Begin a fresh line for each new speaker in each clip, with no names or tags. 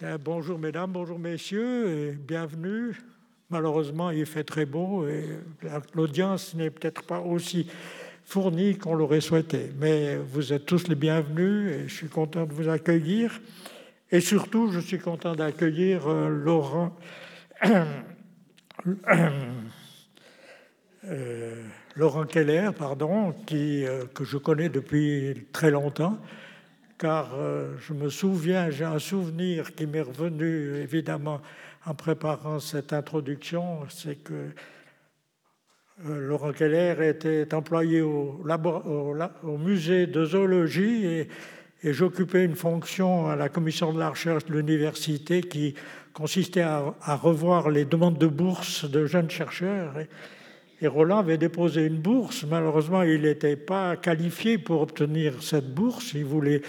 Bonjour mesdames, bonjour messieurs, et bienvenue. Malheureusement, il fait très beau et l'audience n'est peut-être pas aussi fournie qu'on l'aurait souhaité. Mais vous êtes tous les bienvenus et je suis content de vous accueillir. Et surtout, je suis content d'accueillir euh, Laurent, euh, Laurent Keller, pardon, qui, euh, que je connais depuis très longtemps, car je me souviens, j'ai un souvenir qui m'est revenu évidemment en préparant cette introduction, c'est que Laurent Keller était employé au, musée de zoologie et j'occupais une fonction à la commission de la recherche de l'université qui consistait à, revoir les demandes de bourse de jeunes chercheurs. Roland avait déposé une bourse. Malheureusement, il n'était pas qualifié pour obtenir cette bourse. Il voulait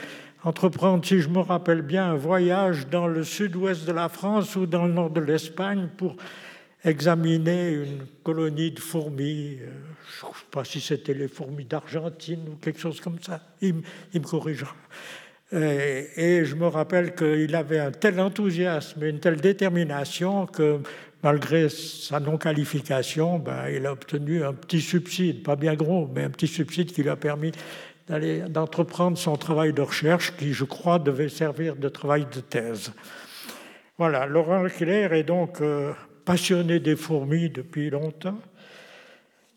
entreprendre, si je me rappelle bien, un voyage dans le sud-ouest de la France ou dans le nord de l'Espagne pour examiner une colonie de fourmis. Euh, je ne sais pas si c'était les fourmis d'Argentine ou quelque chose comme ça. Il, me corrigera. Et, je me rappelle qu'il avait un tel enthousiasme et une telle détermination que malgré sa non-qualification, ben, il a obtenu un petit subside, pas bien gros, mais un petit subside qui lui a permis d'entreprendre son travail de recherche qui, je crois, devait servir de travail de thèse. Voilà, Laurent Keller est donc euh, passionné des fourmis depuis longtemps.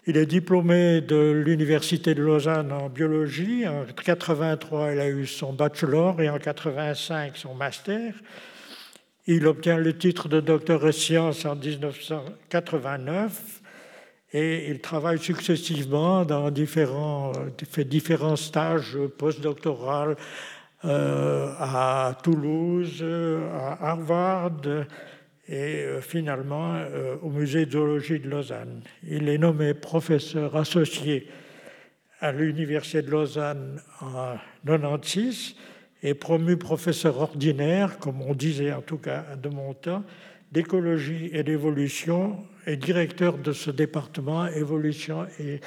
Il est diplômé de l'Université de Lausanne en biologie. En 1983, il a eu son bachelor et en 1985 son master. Il obtient le titre de docteur en sciences en 1989 et il travaille successivement dans différents, stages postdoctoraux euh, à Toulouse, à Harvard et euh, finalement euh, au musée de zoologie de Lausanne. Il est nommé professeur associé à l'université de Lausanne en 96 et promu professeur ordinaire, comme on disait en tout cas de mon temps, d'écologie et d'évolution et directeur de ce département évolution et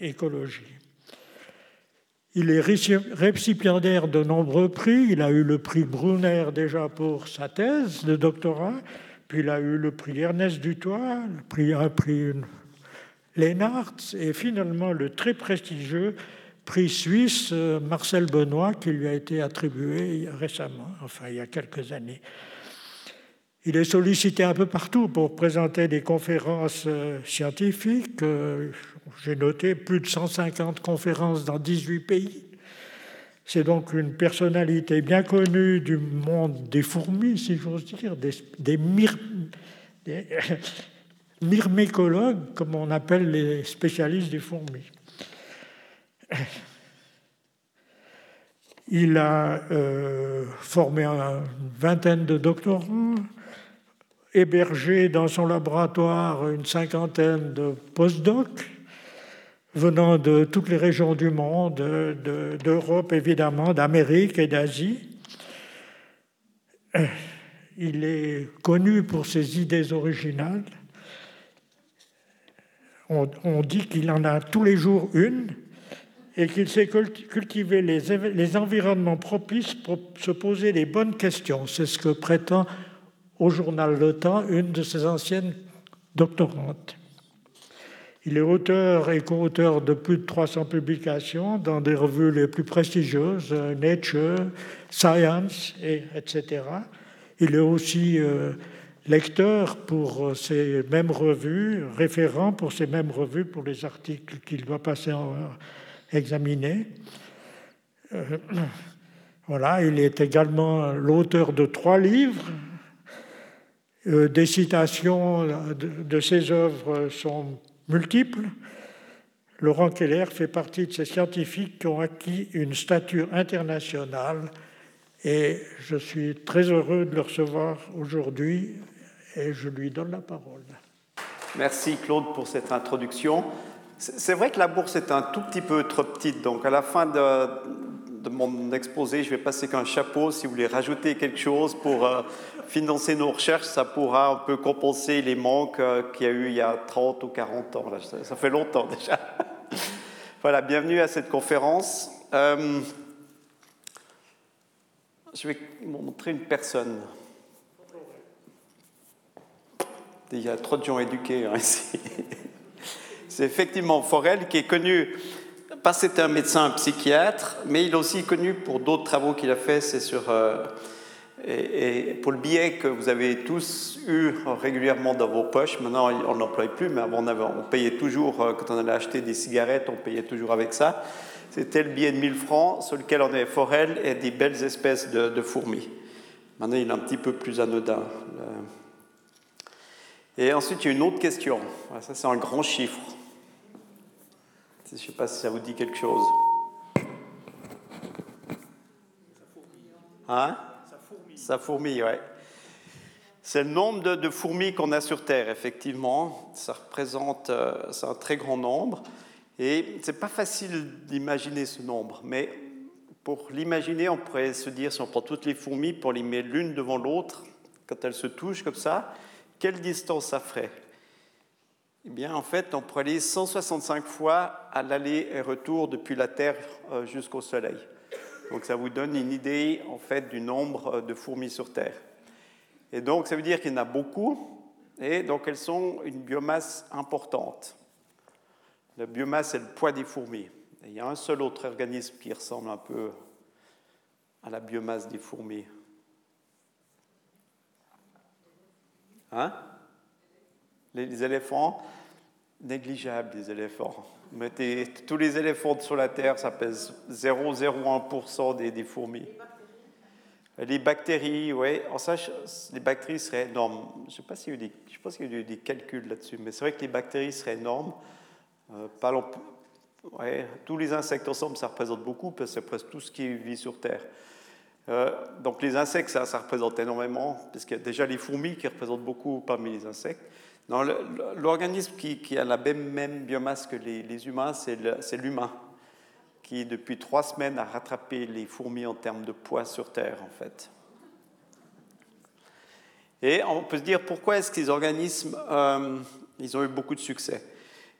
écologie. Il est récipiendaire de nombreux prix. Il a eu le prix Brunner déjà pour sa thèse de doctorat, puis il a eu le prix Ernest Dutoit, le prix, un prix et finalement le très prestigieux prix suisse euh, Marcel Benoît qui lui a été attribué récemment, enfin il y a quelques années. Il est sollicité un peu partout pour présenter des conférences euh, scientifiques. Euh, j'ai noté plus de 150 conférences dans 18 pays. C'est donc une personnalité bien connue du monde des fourmis, si j'ose dire, des, des, myrmécologues, comme on appelle les spécialistes des fourmis. Il a euh, formé une vingtaine de doctorants, hébergé dans son laboratoire une cinquantaine de postdocs venant de toutes les régions du monde, d'Europe évidemment, d'Amérique et d'Asie. Il est connu pour ses idées originales. On dit qu'il en a tous les jours une et qu'il sait cultiver les, environnements propices pour se poser les bonnes questions. C'est ce que prétend au journal Le Temps, une de ses anciennes doctorantes. Il est auteur et co-auteur de plus de 300 publications dans des revues les plus prestigieuses, Nature, Science, et, etc. Il est aussi euh, lecteur pour ces mêmes revues, référent pour ces mêmes revues, pour les articles qu'il doit passer en examiner. Euh, voilà, il est également l'auteur de trois livres, euh, des citations de, ses œuvres sont multiples. Laurent Keller fait partie de ces scientifiques qui ont acquis une stature internationale et je suis très heureux de le recevoir aujourd'hui et je lui donne la parole.
Merci Claude pour cette introduction. C'est vrai que la bourse est un tout petit peu trop petite, donc à la fin de, mon exposé, je vais passer qu'un chapeau. Si vous voulez rajouter quelque chose pour euh, financer nos recherches, ça pourra un peu compenser les manques euh, qu'il y a eu il y a 30 ou 40 ans. ça, fait longtemps déjà. voilà, bienvenue à cette conférence. Euh, je vais vous montrer une personne. Il y a trop de gens éduqués hein, ici. C'est effectivement Forel qui est connu, pas c'est un médecin, un psychiatre, mais il est aussi connu pour d'autres travaux qu'il a fait. C'est sur euh, et, pour le billet que vous avez tous eu régulièrement dans vos poches. Maintenant, on n'emploie plus, mais avant, on, payait toujours euh, quand on allait acheter des cigarettes, on payait toujours avec ça. C'était le billet de 1000 francs sur lequel on avait forel et des belles espèces de, fourmis. Maintenant, il est un petit peu plus anodin. Et ensuite, il y a une autre question. Ça, c'est un grand chiffre. Je ne sais pas si ça vous dit quelque chose. Hein? Ça fourmille. C'est le nombre de, fourmis qu'on a sur Terre, effectivement. Ça représente euh, un très grand nombre. Et ce n'est pas facile d'imaginer ce nombre, mais pour l'imaginer, on pourrait se dire, si on prend toutes les fourmis, pour les mettre l'une devant l'autre, quand elles se touchent comme ça, quelle distance ça ferait? Eh bien, en fait, on pourrait aller 165 fois à l'aller et retour depuis la Terre euh, jusqu'au Soleil. Donc, ça vous donne une idée, en fait, du nombre euh, de fourmis sur Terre. Et donc, ça veut dire qu'il y en a beaucoup, et donc elles sont une biomasse importante. La biomasse, c'est le poids des fourmis. il y a un seul autre organisme qui ressemble un peu à la biomasse des fourmis. Hein? Les, éléphants, négligeables les éléphants. mettez tous les éléphants sur la Terre, ça pèse 0,01% des, des, fourmis. Les bactéries, oui, en sache, les bactéries seraient énormes. Je ne sais pas s'il y a eu des, qu'il a des calculs là-dessus, mais c'est vrai que les bactéries seraient énormes. Euh, tous les insectes ensemble, ça représente beaucoup, parce que c'est presque tout ce qui vit sur Terre. Euh, donc les insectes, ça, représente énormément, puisqu'il y a déjà les fourmis qui représentent beaucoup parmi les insectes. L'organisme qui, a la même, biomasse que les, humains, c'est l'humain, qui depuis trois semaines a rattrapé les fourmis en termes de poids sur Terre, en fait. Et on peut se dire pourquoi est-ce que ces organismes, euh, ils ont eu beaucoup de succès?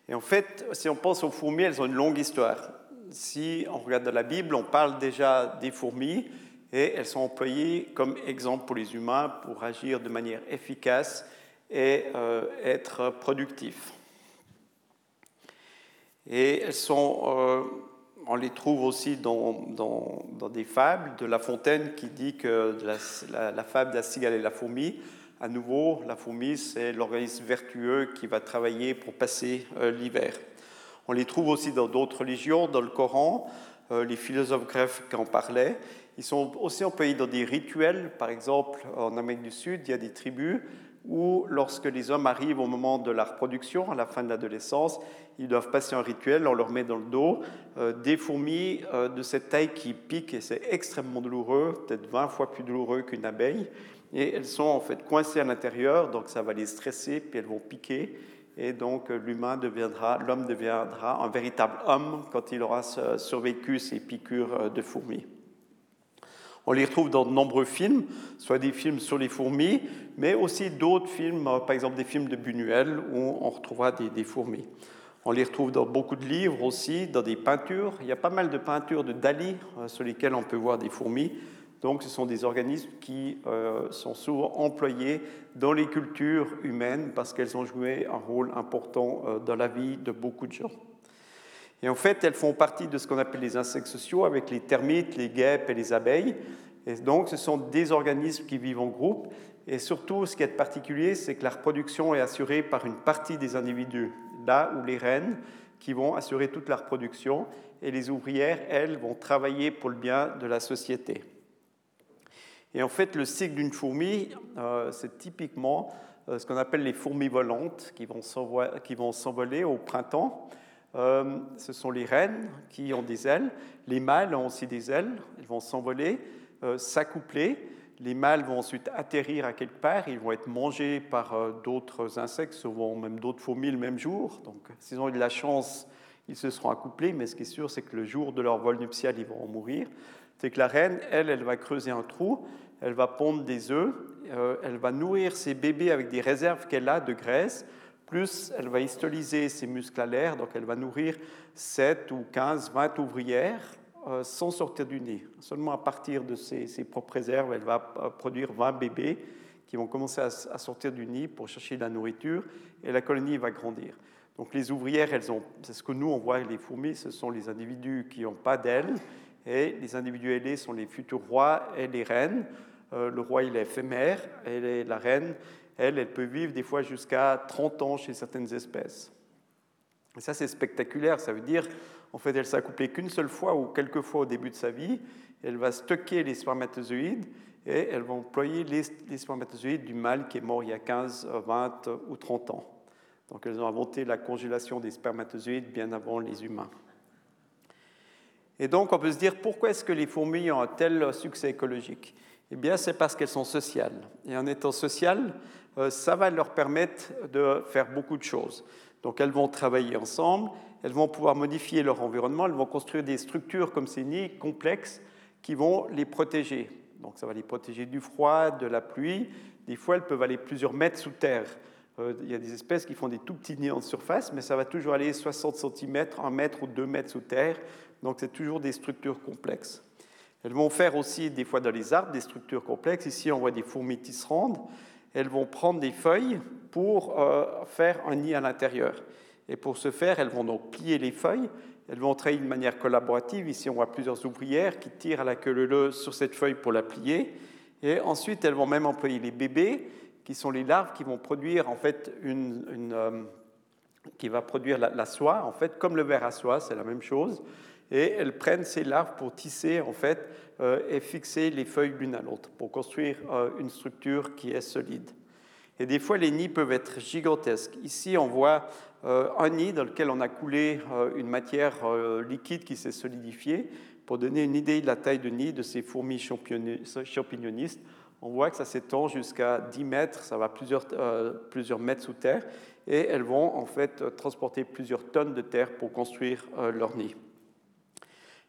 Et en fait, si on pense aux fourmis, elles ont une longue histoire. Si on regarde la Bible, on parle déjà des fourmis et elles sont employées comme exemple pour les humains pour agir de manière efficace et euh, être productifs. Et elles sont, euh, on les trouve aussi dans, dans, des fables de La Fontaine qui dit que la, la fable de la cigale et la fourmi, à nouveau, la fourmi, c'est l'organisme vertueux qui va travailler pour passer euh, l'hiver. On les trouve aussi dans d'autres religions, dans le Coran, les philosophes grecs en parlaient. Ils sont aussi employés dans des rituels, par exemple en Amérique du Sud, il y a des tribus où lorsque les hommes arrivent au moment de la reproduction, à la fin de l'adolescence, ils doivent passer un rituel, on leur met dans le dos euh, des fourmis de cette taille qui piquent et c'est extrêmement douloureux, peut-être 20 fois plus douloureux qu'une abeille et elles sont en fait coincées à l'intérieur, donc ça va les stresser, puis elles vont piquer, et donc euh, l'humain deviendra, l'homme deviendra un véritable homme quand il aura survécu ces piqûres euh, de fourmis. On les retrouve dans de nombreux films, soit des films sur les fourmis, mais aussi d'autres films, euh, par exemple des films de Buñuel, où on retrouvera des, fourmis. On les retrouve dans beaucoup de livres aussi, dans des peintures. Il y a pas mal de peintures de Dali sur lesquelles on peut voir des fourmis. Donc ce sont des organismes qui euh, sont souvent employés dans les cultures humaines parce qu'elles ont joué un rôle important euh, dans la vie de beaucoup de gens. Et en fait, elles font partie de ce qu'on appelle les insectes sociaux avec les termites, les guêpes et les abeilles. Et donc ce sont des organismes qui vivent en groupe. Et surtout, ce qui est particulier, c'est que la reproduction est assurée par une partie des individus, là où les reines qui vont assurer toute la reproduction et les ouvrières, elles, vont travailler pour le bien de la société. Et en fait, le cycle d'une fourmi, euh, c'est typiquement euh, ce qu'on appelle les fourmis volantes qui vont s'envoler au printemps. Euh, ce sont les reines qui ont des ailes. Les mâles ont aussi des ailes. Ils vont s'envoler, s'accoupler. Les mâles vont ensuite atterrir à quelque part. Ils vont être mangés par d'autres insectes, souvent même d'autres fourmis le même jour. Donc, s'ils ont eu de la chance, ils se seront accouplés. Mais ce qui est sûr, c'est que le jour de leur vol nuptial, ils vont mourir. C'est que la reine, elle, elle va creuser un trou elle va pondre des œufs, euh, elle va nourrir ses bébés avec des réserves qu'elle a de graisse, plus elle va histoliser ses muscles alaires, donc elle va nourrir 7 ou 15, 20 ouvrières euh, sans sortir du nid. Seulement à partir de ses, propres réserves, elle va produire 20 bébés qui vont commencer à, sortir du nid pour chercher de la nourriture et la colonie va grandir. Donc les ouvrières, c'est ce que nous on voit les fourmis, ce sont les individus qui n'ont pas d'ailes et les individus ailés sont les futurs rois et les reines. Euh, le roi il est éphémère et la reine, elle, elle peut vivre des fois jusqu'à 30 ans chez certaines espèces. Et ça c'est spectaculaire, ça veut dire en fait elle s'accoupler qu'une seule fois ou quelques fois au début de sa vie, elle va stocker les spermatozoïdes et elle va employer les, spermatozoïdes du mâle qui est mort il y a 15, 20 ou 30 ans. Donc elles ont inventé la congélation des spermatozoïdes bien avant les humains. Et donc on peut se dire pourquoi est-ce que les fourmis ont un tel succès écologique? Eh bien c'est parce qu'elles sont sociales. Et en étant sociales, ça va leur permettre de faire beaucoup de choses. Donc elles vont travailler ensemble, elles vont pouvoir modifier leur environnement, elles vont construire des structures comme ces nids complexes qui vont les protéger. Donc ça va les protéger du froid, de la pluie. Des fois, elles peuvent aller plusieurs mètres sous terre. Euh, il y a des espèces qui font des tout petits nids en surface, mais ça va toujours aller 60 cm, 1 mètre ou 2 mètres sous terre. Donc c'est toujours des structures complexes. Elles vont faire aussi, des fois dans les arbres, des structures complexes. Ici, on voit des fourmis tisserandes. Elles vont prendre des feuilles pour euh, faire un nid à l'intérieur. Et pour ce faire, elles vont donc plier les feuilles elles vont travailler de manière collaborative. Ici, on voit plusieurs ouvrières qui tirent à la queue leu sur cette feuille pour la plier. Et ensuite, elles vont même employer les bébés, qui sont les larves qui vont produire en fait une, euh, qui va produire la, soie, en fait, comme le verre à soie, c'est la même chose. Et elles prennent ces larves pour tisser en fait euh, et fixer les feuilles l'une à l'autre pour construire euh, une structure qui est solide. Et des fois, les nids peuvent être gigantesques. Ici, on voit euh, un nid dans lequel on a coulé une matière liquide qui s'est solidifiée. Pour donner une idée de la taille de nid de ces fourmis champignonistes, on voit que ça s'étend jusqu'à 10 mètres, ça va plusieurs, plusieurs mètres sous terre, et elles vont en fait transporter plusieurs tonnes de terre pour construire leur nid.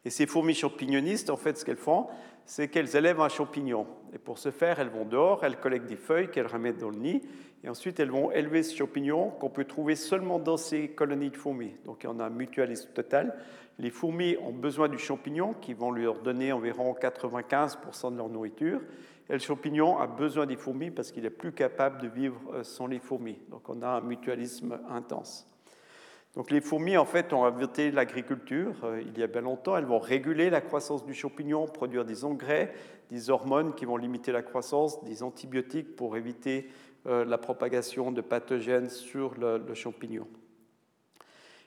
Et ces fourmis champignonistes, en fait, ce qu'elles font, c'est qu'elles élèvent un champignon. Et pour ce faire, elles vont dehors, elles collectent des feuilles qu'elles remettent dans le nid, et ensuite elles vont élever ce champignon qu'on peut trouver seulement dans ces colonies de fourmis. Donc il en a un mutualisme total. Les fourmis ont besoin du champignon qui vont leur donner environ 95% de leur nourriture. Et le champignon a besoin des fourmis parce qu'il est plus capable de vivre euh, sans les fourmis. Donc on a un mutualisme intense. Donc les fourmis, en fait, ont inventé l'agriculture euh, il y a bien longtemps. Elles vont réguler la croissance du champignon, produire des engrais, des hormones qui vont limiter la croissance, des antibiotiques pour éviter euh, la propagation de pathogènes sur le, champignon.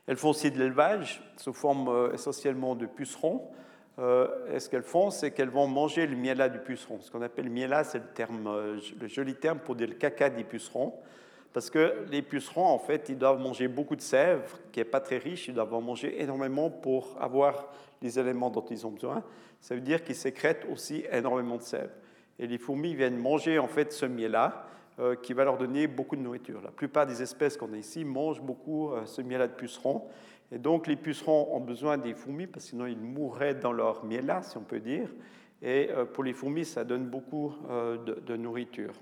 Elles font aussi de l'élevage sous forme euh, essentiellement de pucerons. et ce qu'elles font, c'est qu'elles vont manger le miela du puceron. Ce qu'on appelle le miela, c'est le, terme, le joli terme pour dire le caca des pucerons. Parce que les pucerons, en fait, ils doivent manger beaucoup de sève, qui n'est pas très riche, ils doivent en manger énormément pour avoir les éléments dont ils ont besoin. Ça veut dire qu'ils sécrètent aussi énormément de sève. Et les fourmis viennent manger, en fait, ce miel-là, euh, qui va leur donner beaucoup de nourriture. La plupart des espèces qu'on a ici mangent beaucoup euh, ce miel-là de pucerons. Et donc, les pucerons ont besoin des fourmis, parce que sinon, ils mourraient dans leur miel-là, si on peut dire. Et euh, pour les fourmis, ça donne beaucoup de nourriture.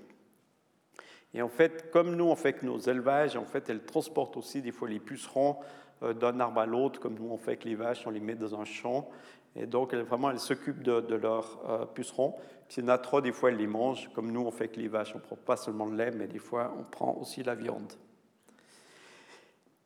Et en fait, comme nous, on fait que nos élevages, en fait, elles transportent aussi des fois les pucerons euh, d'un arbre à l'autre, comme nous, on fait que les vaches, on les met dans un champ. Et donc, vraiment, elles s'occupent de, leurs euh, pucerons. S'il y en a trop, des fois, elles les mangent. Comme nous, on fait que les vaches, on ne prend pas seulement le lait, mais des fois, on prend aussi la viande.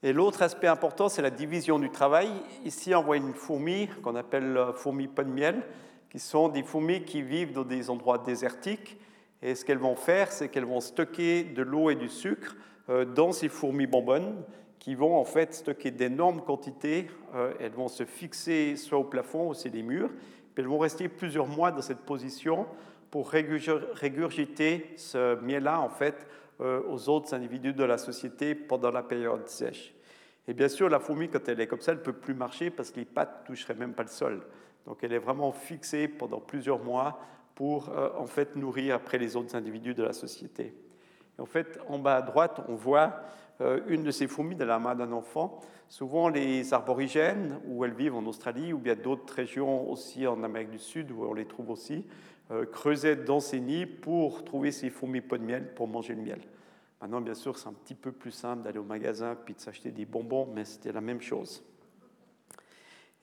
Et l'autre aspect important, c'est la division du travail. Ici, on voit une fourmi qu'on appelle euh, fourmi pot de miel, qui sont des fourmis qui vivent dans des endroits désertiques et ce qu'elles vont faire, c'est qu'elles vont stocker de l'eau et du sucre euh, dans ces fourmis bonbonnes qui vont en fait stocker d'énormes quantités. Euh, elles vont se fixer soit au plafond, ou sur les murs. Puis elles vont rester plusieurs mois dans cette position pour régurgiter ce miel-là en fait euh, aux autres individus de la société pendant la période sèche. Et bien sûr, la fourmi, quand elle est comme ça, elle ne peut plus marcher parce que les pattes ne toucheraient même pas le sol. Donc elle est vraiment fixée pendant plusieurs mois pour euh, en fait nourrir après les autres individus de la société. en fait, en bas à droite, on voit euh, une de ces fourmis de la main d'un enfant. Souvent, les aborigènes, où elles vivent en Australie, ou bien d'autres régions aussi en Amérique du Sud, où on les trouve aussi, euh, creusaient dans ces nids pour trouver ces fourmis pot de miel pour manger le miel. Maintenant, bien sûr, c'est un petit peu plus simple d'aller au magasin puis de s'acheter des bonbons, mais c'était la même chose.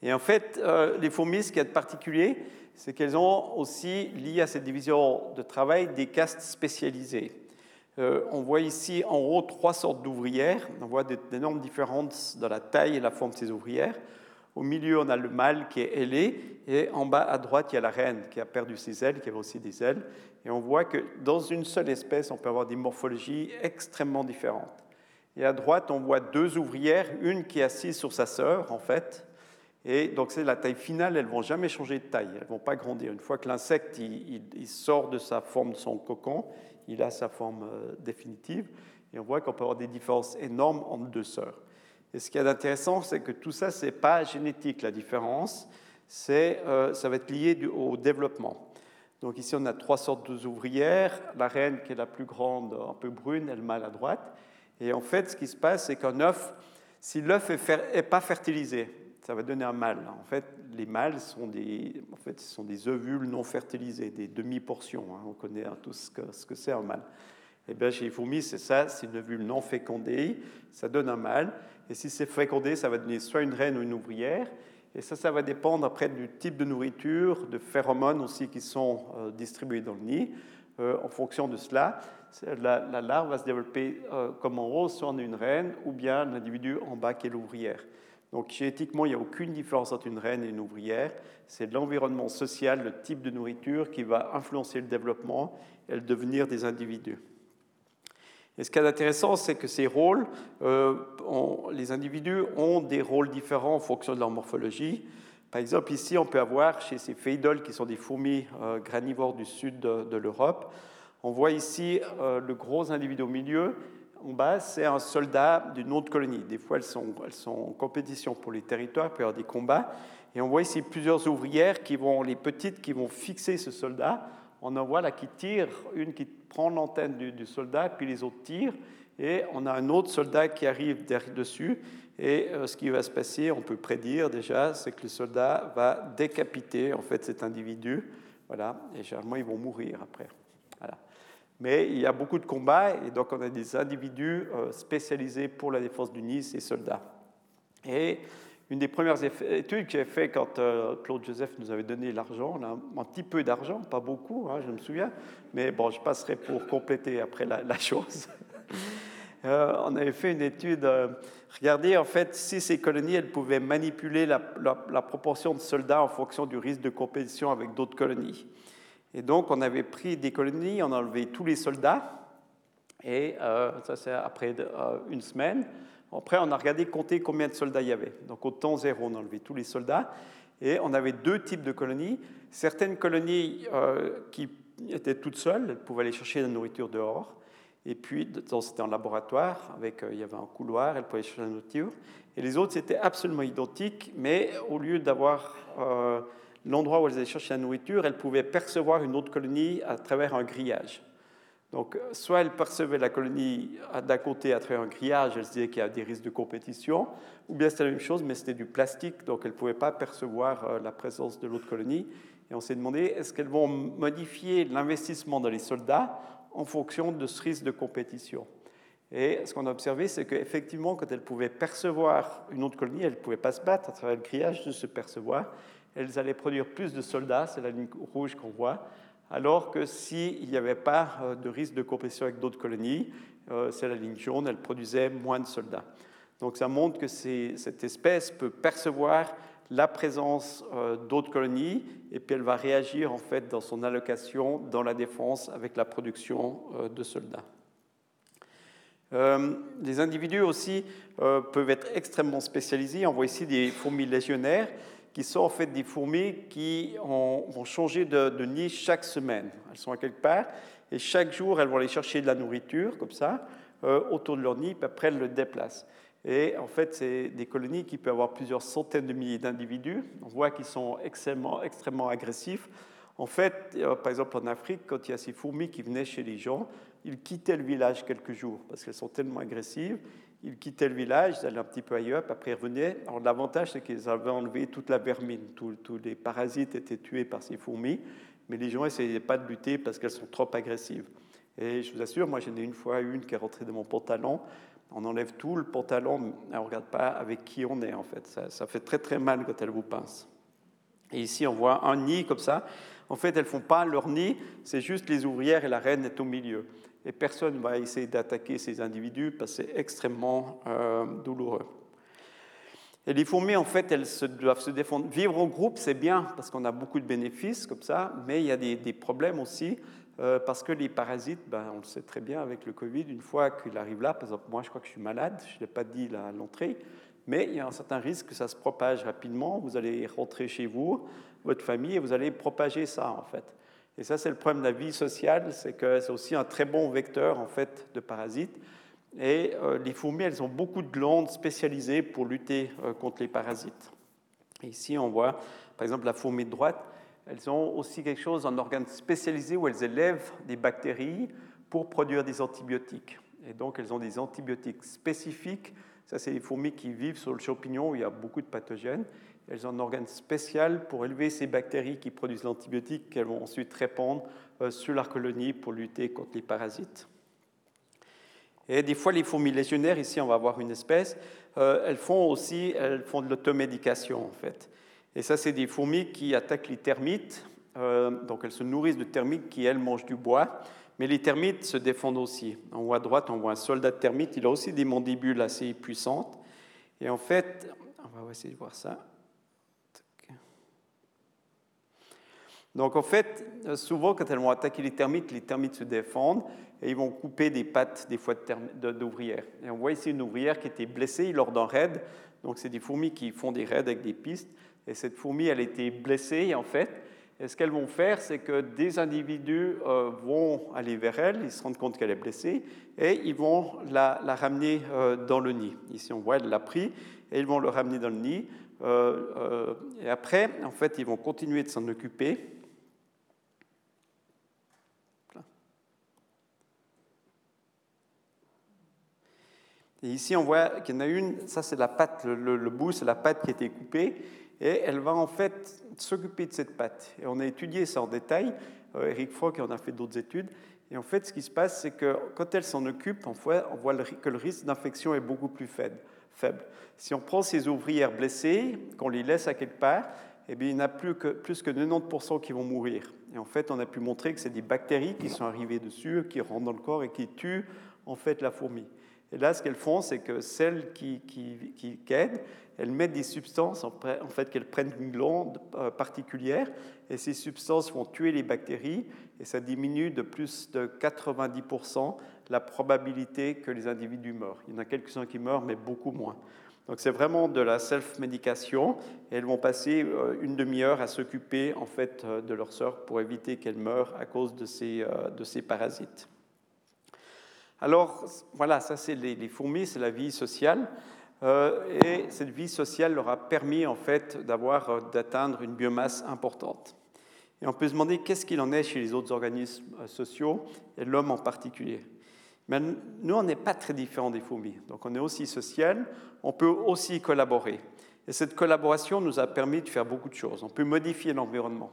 Et en fait, les fourmis, ce qui est de particulier, c'est qu'elles ont aussi, lié à cette division de travail, des castes spécialisées. Euh, on voit ici en haut trois sortes d'ouvrières. On voit d'énormes différences dans la taille et la forme de ces ouvrières. Au milieu, on a le mâle qui est ailé, et en bas à droite, il y a la reine qui a perdu ses ailes, qui avait aussi des ailes. Et on voit que dans une seule espèce, on peut avoir des morphologies extrêmement différentes. Et à droite, on voit deux ouvrières, une qui est assise sur sa sœur, en fait, et donc, c'est la taille finale, elles ne vont jamais changer de taille, elles ne vont pas grandir. Une fois que l'insecte il, sort de sa forme de son cocon, il a sa forme euh, définitive. Et on voit qu'on peut avoir des différences énormes entre deux sœurs. Et ce qui est intéressant, c'est que tout ça, ce n'est pas génétique, la différence, euh, ça va être lié au développement. Donc ici, on a trois sortes d'ouvrières. La reine, qui est la plus grande, un peu brune, elle mâle à droite. Et en fait, ce qui se passe, c'est qu'un œuf, si l'œuf n'est pas fertilisé, ça va donner un mâle. En fait, les mâles sont des, en ovules non fertilisés, des demi-portions. Hein. On connaît hein, tout ce que, ce que c'est un mâle. Eh bien, chez les fourmis, c'est ça, c'est une ovule non fécondée, ça donne un mâle. Et si c'est fécondé, ça va donner soit une reine ou une ouvrière. Et ça, ça va dépendre après du type de nourriture, de phéromones aussi qui sont euh, distribués dans le nid. Euh, en fonction de cela, la, larve va se développer euh, comme en haut, soit en une reine, ou bien l'individu en bas qui est l'ouvrière. Donc génétiquement, il n'y a aucune différence entre une reine et une ouvrière. C'est l'environnement social, le type de nourriture qui va influencer le développement et le devenir des individus. Et ce qui est intéressant, c'est que ces rôles, euh, les individus ont des rôles différents en fonction de leur morphologie. Par exemple, ici, on peut avoir chez ces phéidoles, qui sont des fourmis euh, granivores du sud de, l'Europe, on voit ici euh, le gros individu au milieu en bas, c'est un soldat d'une autre colonie. Des fois, elles sont, en compétition pour les territoires, il peut y avoir des combats. Et on voit ici plusieurs ouvrières qui vont, les petites, qui vont fixer ce soldat. On en voit là qui tire, une qui prend l'antenne du, soldat, puis les autres tirent. Et on a un autre soldat qui arrive derrière dessus. Et euh, ce qui va se passer, on peut prédire déjà, c'est que le soldat va décapiter en fait cet individu. Voilà. Et généralement, ils vont mourir après. Voilà. Mais il y a beaucoup de combats et donc on a des individus euh, spécialisés pour la défense du nid, ces soldats. Et une des premières études que j'ai fait quand euh, Claude Joseph nous avait donné l'argent, un petit peu d'argent, pas beaucoup, hein, je me souviens, mais bon, je passerai pour compléter après la, chose. Euh, on avait fait une étude, regardez en fait si ces colonies, elles pouvaient manipuler la proportion de soldats en fonction du risque de compétition avec d'autres colonies. Et donc, on avait pris des colonies, on a enlevé tous les soldats, et euh, ça c'est après euh, une semaine. Après, on a regardé compter combien de soldats il y avait. Donc, au temps zéro, on a enlevé tous les soldats. Et on avait deux types de colonies. Certaines colonies euh, qui étaient toutes seules, elles pouvaient aller chercher la nourriture dehors. Et puis, c'était en laboratoire, avec, il y avait un couloir, elles pouvaient chercher la nourriture. Et les autres, c'était absolument identique, mais au lieu d'avoir l'endroit où elles allaient chercher la nourriture, elles pouvaient percevoir une autre colonie à travers un grillage. Donc, soit elles percevaient la colonie d'un côté à travers un grillage, elles disaient qu'il y a des risques de compétition, ou bien c'était la même chose, mais c'était du plastique, donc elles ne pouvaient pas percevoir euh, la présence de l'autre colonie. Et on s'est demandé, est-ce qu'elles vont modifier l'investissement dans les soldats en fonction de ce risque de compétition? Et ce qu'on a observé, c'est qu'effectivement, quand elles pouvaient percevoir une autre colonie, elles ne pouvaient pas se battre à travers le grillage, de se percevoir, elles allaient produire plus de soldats, c'est la ligne rouge qu'on voit, alors que s'il n'y avait pas euh, de risque de compétition avec d'autres colonies, euh, c'est la ligne jaune, elles produisaient moins de soldats. Donc ça montre que cette espèce peut percevoir la présence euh, d'autres colonies et puis elle va réagir en fait dans son allocation dans la défense avec la production de soldats. les individus aussi peuvent être extrêmement spécialisés. On voit ici des fourmis légionnaires qui sont en fait des fourmis qui vont changer de, nid chaque semaine. Elles sont à quelque part et chaque jour, elles vont aller chercher de la nourriture, comme ça, euh, autour de leur nid, puis après, elles le déplacent. Et en fait, c'est des colonies qui peuvent avoir plusieurs centaines de milliers d'individus. On voit qu'ils sont extrêmement, extrêmement agressifs. En fait, euh, par exemple, en Afrique, quand il y a ces fourmis qui venaient chez les gens, ils quittaient le village quelques jours parce qu'elles sont tellement agressives ils quittaient le village, ils allaient un petit peu ailleurs, après ils revenaient. Alors l'avantage, c'est qu'ils avaient enlevé toute la vermine, tous, les parasites étaient tués par ces fourmis, mais les gens n'essayaient pas de lutter parce qu'elles sont trop agressives. Et je vous assure, moi j'en ai une fois une qui est rentrée dans mon pantalon, On enlève tout le pantalon, on ne regarde pas avec qui on est en fait. Ça, fait très très mal quand elles vous pincent. Et ici, on voit un nid comme ça. En fait, elles ne font pas leur nid, c'est juste les ouvrières et la reine est au milieu. Et personne ne va essayer d'attaquer ces individus parce que c'est extrêmement euh, douloureux. Et les fourmis, en fait, elles doivent se défendre. Vivre en groupe, c'est bien parce qu'on a beaucoup de bénéfices comme ça, mais il y a des, problèmes aussi euh, parce que les parasites, ben, on le sait très bien avec le Covid, une fois qu'il arrive là, par exemple, moi je crois que je suis malade, je ne l'ai pas dit à l'entrée, mais il y a un certain risque que ça se propage rapidement. Vous allez rentrer chez vous, votre famille, et vous allez propager ça en fait. Et ça, c'est le problème de la vie sociale, c'est que c'est aussi un très bon vecteur en fait de parasites. Et euh, les fourmis, elles ont beaucoup de glandes spécialisées pour lutter euh, contre les parasites. ici, on voit, par exemple, la fourmi de droite, elles ont aussi quelque chose, un organe spécialisé où elles élèvent des bactéries pour produire des antibiotiques. Et donc, elles ont des antibiotiques spécifiques. Ça, c'est les fourmis qui vivent sur le champignon où il y a beaucoup de pathogènes. Elles ont un organe spécial pour élever ces bactéries qui produisent l'antibiotique qu'elles vont ensuite répandre euh, sur leur colonie pour lutter contre les parasites. Et des fois, les fourmis légionnaires, ici on va avoir une espèce, euh, elles font aussi elles font de l'automédication en fait. Et ça, c'est des fourmis qui attaquent les termites. Euh, donc elles se nourrissent de termites qui, elles, mangent du bois. Mais les termites se défendent aussi. En haut à droite, on voit un soldat de termites. Il a aussi des mandibules assez puissantes. Et en fait, on va essayer de voir ça. Donc en fait, souvent quand elles vont attaquer les termites, les termites se défendent et ils vont couper des pattes des fois d'ouvrières. Et on voit ici une ouvrière qui était blessée lors d'un raid. Donc c'est des fourmis qui font des raids avec des pistes. Et cette fourmi, elle était blessée en fait. Et ce qu'elles vont faire, c'est que des individus euh, vont aller vers elle, ils se rendent compte qu'elle est blessée, et ils vont la, ramener euh, dans le nid. Ici, on voit, elle l'a pris, et ils vont le ramener dans le nid. Euh, et après, en fait, ils vont continuer de s'en occuper. Et ici, on voit qu'il y en a une, ça c'est la patte, le, bout, c'est la patte qui a été coupée, et elle va en fait s'occuper de cette patte. Et on a étudié ça en détail, euh, Eric Frock en a fait d'autres études, et en fait, ce qui se passe, c'est que quand elle s'en occupe, on voit, on voit que le risque d'infection est beaucoup plus faible. Si on prend ces ouvrières blessées, qu'on les laisse à quelque part, eh bien, il n'y en a plus que, plus que 90% qui vont mourir. Et en fait, on a pu montrer que c'est des bactéries qui sont arrivées dessus, qui rentrent dans le corps et qui tuent en fait la fourmi. Et là, ce qu'elles font, c'est que celles qui, aident, elles mettent des substances, en fait, qu'elles prennent une glande euh, particulière, et ces substances vont tuer les bactéries, et ça diminue de plus de 90% la probabilité que les individus meurent. Il y en a quelques-uns qui meurent, mais beaucoup moins. Donc c'est vraiment de la self-médication, et elles vont passer euh, une demi-heure à s'occuper en fait euh, de leur sœur pour éviter qu'elles meurent à cause de ces parasites. Alors voilà, ça c'est les, fourmis, c'est la vie sociale. Euh, et cette vie sociale leur a permis en fait d'avoir, euh, d'atteindre une biomasse importante. Et on peut se demander qu'est-ce qu'il en est chez les autres organismes euh, sociaux, et l'homme en particulier. Mais nous, on n'est pas très différents des fourmis. Donc on est aussi social, on peut aussi collaborer. Et cette collaboration nous a permis de faire beaucoup de choses. On peut modifier l'environnement.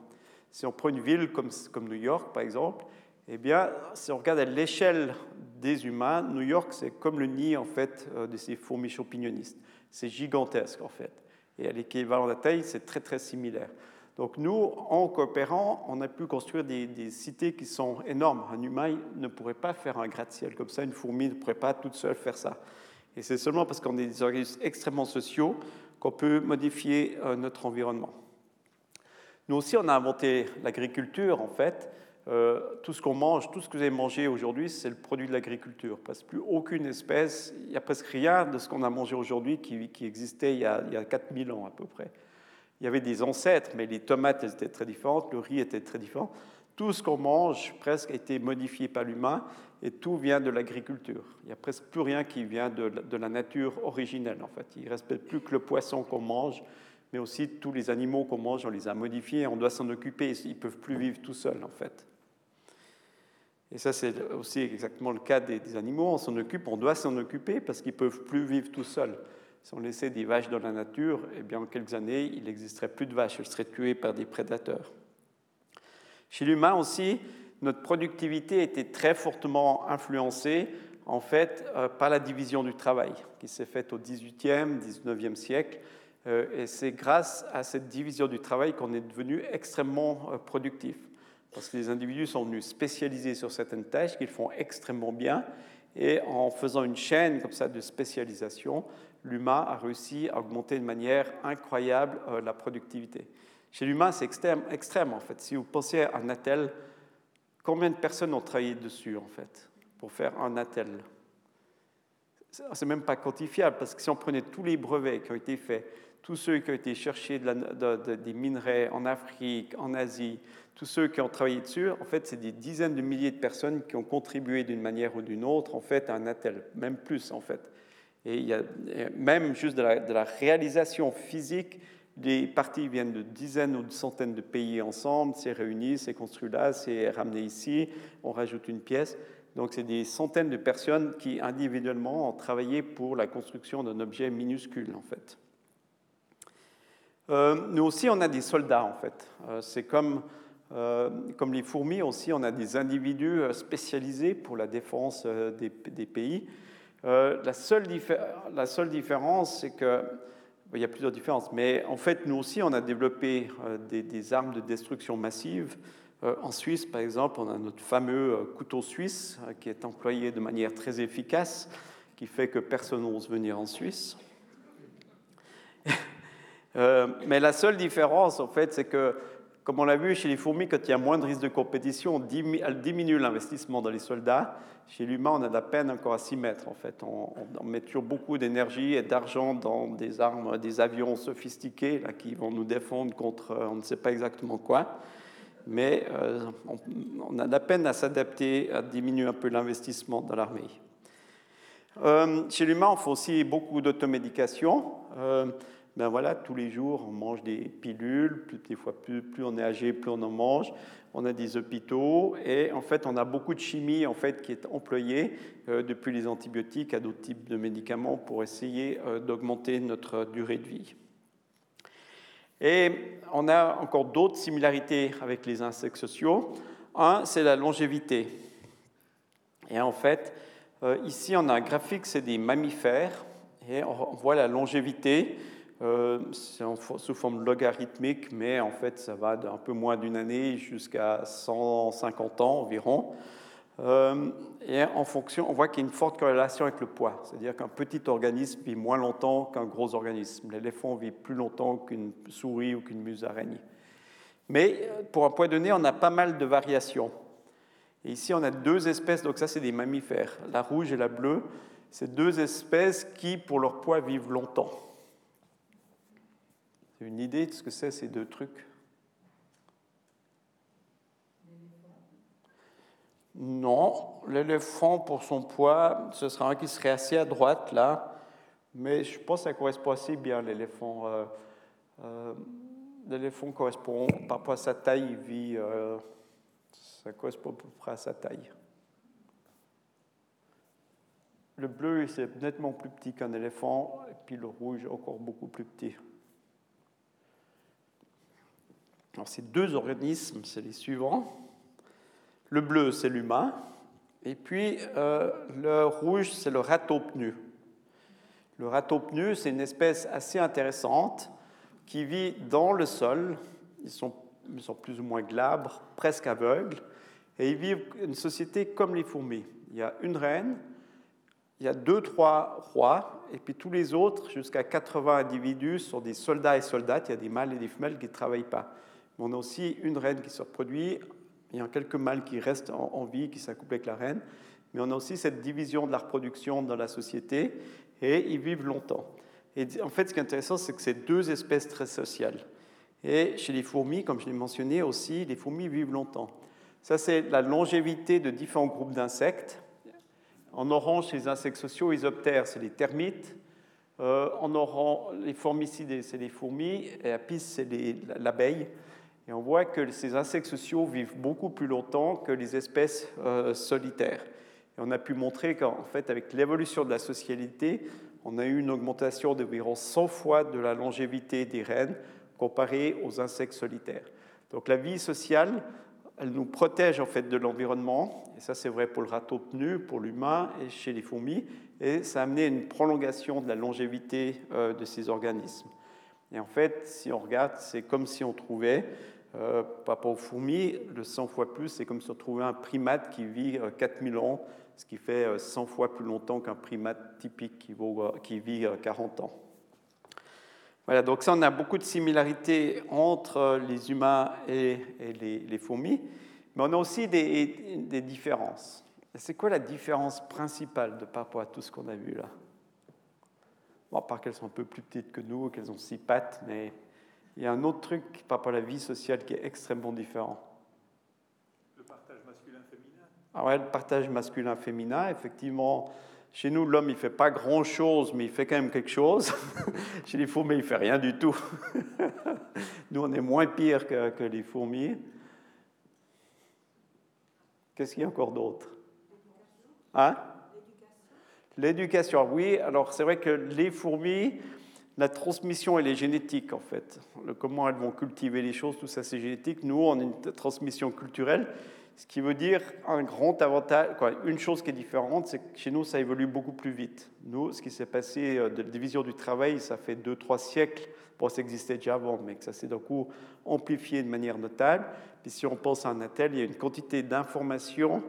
Si on prend une ville comme, comme New York, par exemple, eh bien, si on regarde à l'échelle des humains, New York, c'est comme le nid en fait euh, de ces fourmis champignonistes. C'est gigantesque en fait. Et à l'équivalent de la taille, c'est très très similaire. Donc nous, en coopérant, on a pu construire des, cités qui sont énormes. Un humain ne pourrait pas faire un gratte-ciel comme ça, une fourmi ne pourrait pas toute seule faire ça. Et c'est seulement parce qu'on est des organismes extrêmement sociaux qu'on peut modifier euh, notre environnement. Nous aussi, on a inventé l'agriculture en fait. Euh, tout ce qu'on mange, tout ce que vous avez mangé aujourd'hui, c'est le produit de l'agriculture. Parce que plus aucune espèce, il n'y a presque rien de ce qu'on a mangé aujourd'hui qui, existait il y, a, il y, a, 4000 ans à peu près. Il y avait des ancêtres, mais les tomates étaient très différentes, le riz était très différent. Tout ce qu'on mange presque a été modifié par l'humain et tout vient de l'agriculture. Il n'y a presque plus rien qui vient de, de la nature originelle en fait. Il ne reste plus que le poisson qu'on mange, mais aussi tous les animaux qu'on mange, on les a modifiés, on doit s'en occuper, ils ne peuvent plus vivre tout seuls en fait. Et ça, c'est aussi exactement le cas des, animaux. On s'en occupe, on doit s'en occuper parce qu'ils ne peuvent plus vivre tout seuls. Si on laissait des vaches dans la nature, eh bien, en quelques années, il n'existerait plus de vaches. Elles seraient tuées par des prédateurs. Chez l'humain aussi, notre productivité était très fortement influencée en fait, par la division du travail, qui s'est faite au 18e, 19e siècle. et c'est grâce à cette division du travail qu'on est devenu extrêmement productif. Parce que les individus sont venus spécialiser sur certaines tâches qu'ils font extrêmement bien. Et en faisant une chaîne comme ça de spécialisation, l'humain a réussi à augmenter de manière incroyable la productivité. Chez l'humain, c'est extrême, en fait. Si vous pensez à un attel, combien de personnes ont travaillé dessus, en fait, pour faire un attel? C'est même pas quantifiable, parce que si on prenait tous les brevets qui ont été faits, tous ceux qui ont été cherchés de des minerais en Afrique, en Asie, tous ceux qui ont travaillé dessus, en fait, c'est des dizaines de milliers de personnes qui ont contribué d'une manière ou d'une autre, en fait, à un attel, même plus, en fait. Et il y a même juste de la, réalisation physique les parties viennent de dizaines ou de centaines de pays ensemble, c'est réuni, c'est construit là, c'est ramené ici, on rajoute une pièce. Donc c'est des centaines de personnes qui individuellement ont travaillé pour la construction d'un objet minuscule en fait. Euh, nous aussi, on a des soldats en fait. Euh, c'est comme, euh, comme les fourmis aussi, on a des individus spécialisés pour la défense des, des pays. la, seule différence, c'est que il y a plusieurs différences, mais en fait, nous aussi, on a développé euh, des, armes de destruction massive. Euh, en Suisse, par exemple, on a notre fameux euh, couteau suisse qui est employé de manière très efficace, qui fait que personne n'ose venir en Suisse. mais la seule différence, en fait, c'est que comme on l'a vu chez les fourmis, quand il y a moins de risque de compétition, elles diminuent l'investissement dans les soldats. Chez l'humain, on a de la peine encore à s'y mettre. En fait, on, met toujours beaucoup d'énergie et d'argent dans des armes, des avions sophistiqués là, qui vont nous défendre contre euh, on ne sait pas exactement quoi. Mais euh, on, a de la peine à s'adapter, à diminuer un peu l'investissement dans l'armée. Euh, chez l'humain, on fait aussi beaucoup d'automédication ben voilà, tous les jours, on mange des pilules, plus, des fois plus, on est âgé, plus on en mange. On a des hôpitaux et en fait, on a beaucoup de chimie en fait qui est employée euh, depuis les antibiotiques à d'autres types de médicaments pour essayer euh, d'augmenter notre durée de vie. Et on a encore d'autres similarités avec les insectes sociaux. Un, c'est la longévité. Et en fait, euh, ici, on a un graphique, c'est des mammifères, et on voit la longévité euh, c'est sous forme logarithmique, mais en fait, ça va d'un peu moins d'une année jusqu'à 150 ans environ. Euh, et en fonction, on voit qu'il y a une forte corrélation avec le poids, c'est-à-dire qu'un petit organisme vit moins longtemps qu'un gros organisme. L'éléphant vit plus longtemps qu'une souris ou qu'une musaraigne. Mais pour un poids donné, on a pas mal de variations. Et ici, on a deux espèces, donc ça, c'est des mammifères, la rouge et la bleue. C'est deux espèces qui, pour leur poids, vivent longtemps une idée de ce que c'est ces deux trucs Non, l'éléphant pour son poids, ce sera un qui serait assez à droite là, mais je pense que ça correspond assez bien l'éléphant. Euh, euh, l'éléphant correspond par rapport à sa taille, il vit, euh, ça correspond à peu près à sa taille. Le bleu, c'est nettement plus petit qu'un éléphant, et puis le rouge, encore beaucoup plus petit. Alors, ces deux organismes, c'est les suivants. Le bleu, c'est l'humain. Et puis, euh, le rouge, c'est le pneu. Le pneu, c'est une espèce assez intéressante qui vit dans le sol. Ils sont, ils sont plus ou moins glabres, presque aveugles. Et ils vivent une société comme les fourmis. Il y a une reine, il y a deux, trois rois, et puis tous les autres, jusqu'à 80 individus, sont des soldats et soldates. Il y a des mâles et des femelles qui ne travaillent pas on a aussi une reine qui se reproduit, il y a quelques mâles qui restent en, vie, qui s'accouplent avec la reine, mais on a aussi cette division de la reproduction dans la société, et ils vivent longtemps. Et en fait, ce qui est intéressant, c'est que c'est deux espèces très sociales. Et chez les fourmis, comme je l'ai mentionné aussi, les fourmis vivent longtemps. Ça, c'est la longévité de différents groupes d'insectes. En orange, les insectes sociaux, isoptères, c'est les termites. Euh, en orange, les formicidés, c'est les fourmis. Et apis, c'est l'abeille. Et on voit que ces insectes sociaux vivent beaucoup plus longtemps que les espèces euh, solitaires. Et on a pu montrer qu'en fait, avec l'évolution de la socialité, on a eu une augmentation d'environ 100 fois de la longévité des rennes comparée aux insectes solitaires. Donc la vie sociale elle nous protège en fait de l'environnement, et ça c'est vrai pour le râteau pneu, pour l'humain et chez les fourmis, et ça a amené une prolongation de la longévité euh, de ces organismes. Et en fait, si on regarde, c'est comme si on trouvait, euh, par rapport aux fourmis, le 100 fois plus, c'est comme si on trouvait un primate qui vit 4000 euh, ans, ce qui fait 100 fois plus longtemps qu'un primate typique qui, qui vit 40 ans. Voilà, donc ça, on a beaucoup de similarités entre les humains et, les, fourmis, mais on a aussi des, différences. C'est quoi la différence principale de par rapport à tout ce qu'on a vu là? Bon, À part qu'elles sont un peu plus petites que nous, qu'elles ont six pattes, mais il y a un autre truc par rapport à la vie sociale qui est extrêmement différent.
Le partage masculin-féminin
Ah ouais, le partage masculin-féminin, effectivement, chez nous, l'homme, il ne fait pas grand-chose, mais il fait quand même quelque chose. Chez les fourmis, il ne fait rien du tout. nous, on est moins pire que, les fourmis. Qu'est-ce qu'il y a encore d'autre? Hein? L'éducation, oui. Alors, c'est vrai que les fourmis, la transmission, elle est génétique, en fait. Comment elles vont cultiver les choses, tout ça, c'est génétique. Nous, on a une transmission culturelle. Ce qui veut dire un grand avantage, une chose qui est différente, c'est que chez nous, ça évolue beaucoup plus vite. Nous, ce qui s'est passé euh, de la division du travail, ça fait deux, trois siècles, bon, ça existait déjà avant, mais que ça s'est d'un coup amplifié de manière notable. Puis si on pense à un attel, il y a une quantité d'informations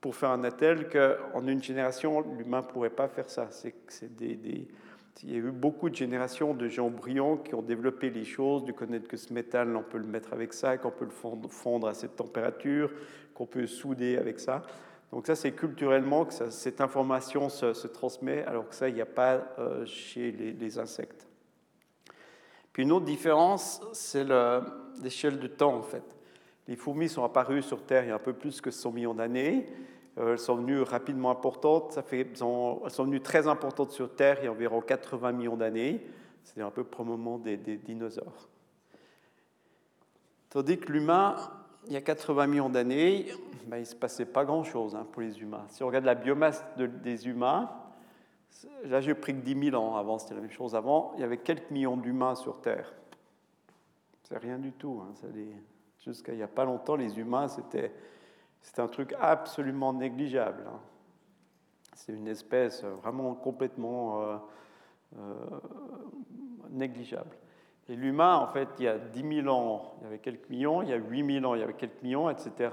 pour faire un attel qu'en une génération, l'humain ne pourrait pas faire ça. C'est des il y a eu beaucoup de générations de gens brillants qui ont développé les choses, de connaître que ce métal, on peut le mettre avec ça, qu'on peut le fondre à cette température, qu'on peut souder avec ça. Donc ça, c'est culturellement que cette information se, transmet, alors que ça, il n'y a pas euh, chez les, insectes. Puis une autre différence, c'est l'échelle de temps, en fait. Les fourmis sont apparues sur Terre il y a un peu plus que 100 millions d'années. Euh, elles sont venues rapidement importantes. Ça fait, elles sont venues très importantes sur Terre il y a environ 80 millions d'années. C'est un peu le moment des, dinosaures. Tandis que l'humain, il y a 80 millions d'années, ben, il ne se passait pas grand-chose hein, pour les humains. Si on regarde la biomasse des humains, là j'ai pris que 10 000 ans avant, c'était la même chose avant, il y avait quelques millions d'humains sur Terre. C'est rien du tout. Hein, Jusqu'à il n'y a pas longtemps, les humains, c'était c'est un truc absolument négligeable. Hein. C'est une espèce vraiment complètement euh, euh, négligeable. Et l'humain, en fait, il y a 10 000 ans, il y avait quelques millions, il y a 8 000 ans, il y avait quelques millions, etc.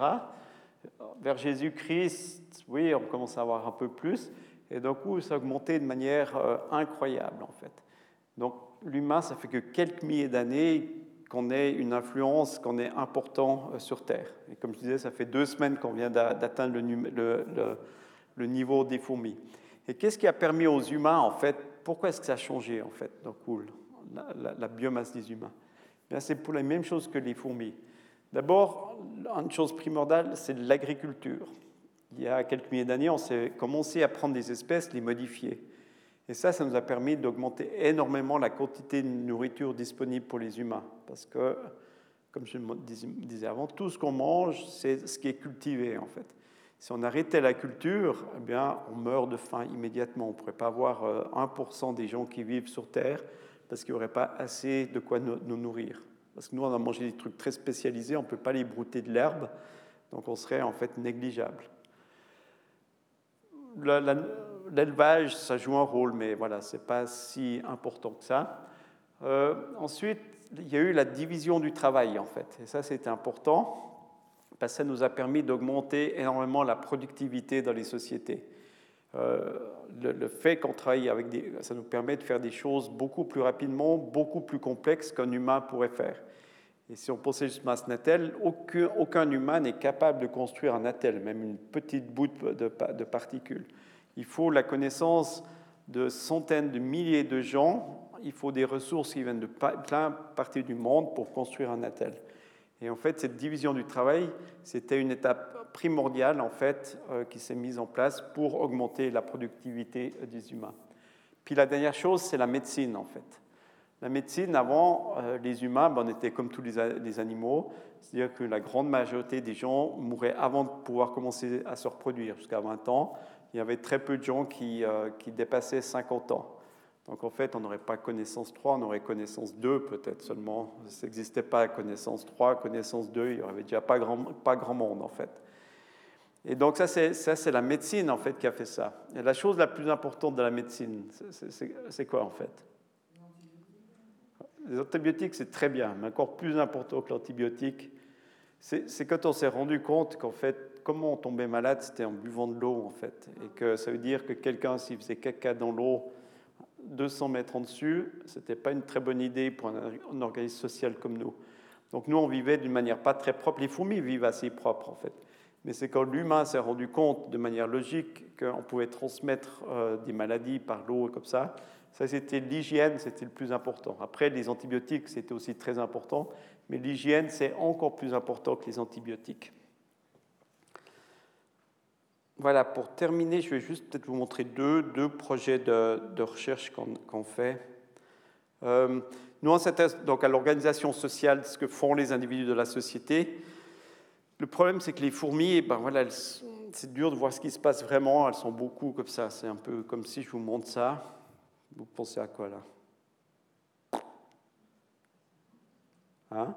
Vers Jésus-Christ, oui, on commence à avoir un peu plus, et d'un coup, ça a augmenté de manière euh, incroyable, en fait. Donc, l'humain, ça fait que quelques milliers d'années qu'on ait une influence, qu'on est important euh, sur Terre. Et comme je disais, ça fait deux semaines qu'on vient d'atteindre le, niveau des fourmis. Et qu'est-ce qui a permis aux humains, en fait, pourquoi est-ce que ça a changé, en fait, dans la, la, biomasse des humains? Eh C'est pour la même chose que les fourmis. D'abord, une chose primordiale, c'est l'agriculture. Il y a quelques milliers d'années, on s'est commencé à prendre des espèces, les modifier. Et ça, ça nous a permis d'augmenter énormément la quantité de nourriture disponible pour les humains. Parce que, comme je disais avant, tout ce qu'on mange, c'est ce qui est cultivé en fait. Si on arrêtait la culture, eh bien, on meurt de faim immédiatement. On ne pourrait pas avoir 1% euh, des gens qui vivent sur Terre parce qu'il n'y aurait pas assez de quoi nous nourrir. Parce que nous, on a mangé des trucs très spécialisés, on ne peut pas les brouter de l'herbe, donc on serait en fait négligeable. La, l'élevage, ça joue un rôle, mais voilà, ce n'est pas si important que ça. Euh, ensuite, il y a eu la division du travail, en fait. Et ça, c'était important, parce que ça nous a permis d'augmenter énormément la productivité dans les sociétés. Euh, le, fait qu'on travaille avec des... Ça nous permet de faire des choses beaucoup plus rapidement, beaucoup plus complexes qu'un humain pourrait faire. Et si on pensait juste à un attel, aucun, humain n'est capable de construire un attel, même une petite bout de, de particules. Il faut la connaissance de centaines de milliers de gens. Il faut des ressources qui viennent de plein parties du monde pour construire un attel. Et en fait, cette division du travail, c'était une étape primordiale en fait euh, qui s'est mise en place pour augmenter la productivité des humains. Puis la dernière chose, c'est la médecine en fait. La médecine, avant, euh, les humains, ben, on était comme tous les, les animaux, c'est-à-dire que la grande majorité des gens mouraient avant de pouvoir commencer à se reproduire, jusqu'à 20 ans il y avait très peu de gens qui, euh, dépassaient 50 ans. Donc en fait, on n'aurait pas connaissance 3, on aurait connaissance 2 peut-être seulement. Ça n'existait pas connaissance 3, connaissance 2, il n'y aurait déjà pas grand, pas grand monde en fait. Et donc ça c'est la médecine en fait qui a fait ça. Et la chose la plus importante de la médecine, c'est quoi en fait? Les antibiotiques c'est très bien, mais encore plus important que l'antibiotique, c'est quand on s'est rendu compte qu'en fait, comment on tombait malade, c'était en buvant de l'eau en fait. Et que ça veut dire que quelqu'un s'il faisait caca dans l'eau, 200 mètres en dessus, ce n'était pas une très bonne idée pour un, organisme social comme nous. Donc nous, on vivait d'une manière pas très propre. Les fourmis vivent assez propre, en fait. Mais c'est quand l'humain s'est rendu compte de manière logique qu'on pouvait transmettre euh, des maladies par l'eau comme ça. Ça, c'était l'hygiène, c'était le plus important. Après, les antibiotiques, c'était aussi très important. Mais l'hygiène, c'est encore plus important que les antibiotiques. Voilà, pour terminer, je vais juste peut-être vous montrer deux, deux projets de, de recherche qu'on fait. Euh, nous, on s'intéresse donc à l'organisation sociale, ce que font les individus de la société. Le problème, c'est que les fourmis, ben voilà, c'est dur de voir ce qui se passe vraiment. Elles sont beaucoup comme ça. C'est un peu comme si je vous montre ça. Vous pensez à quoi là? Hein?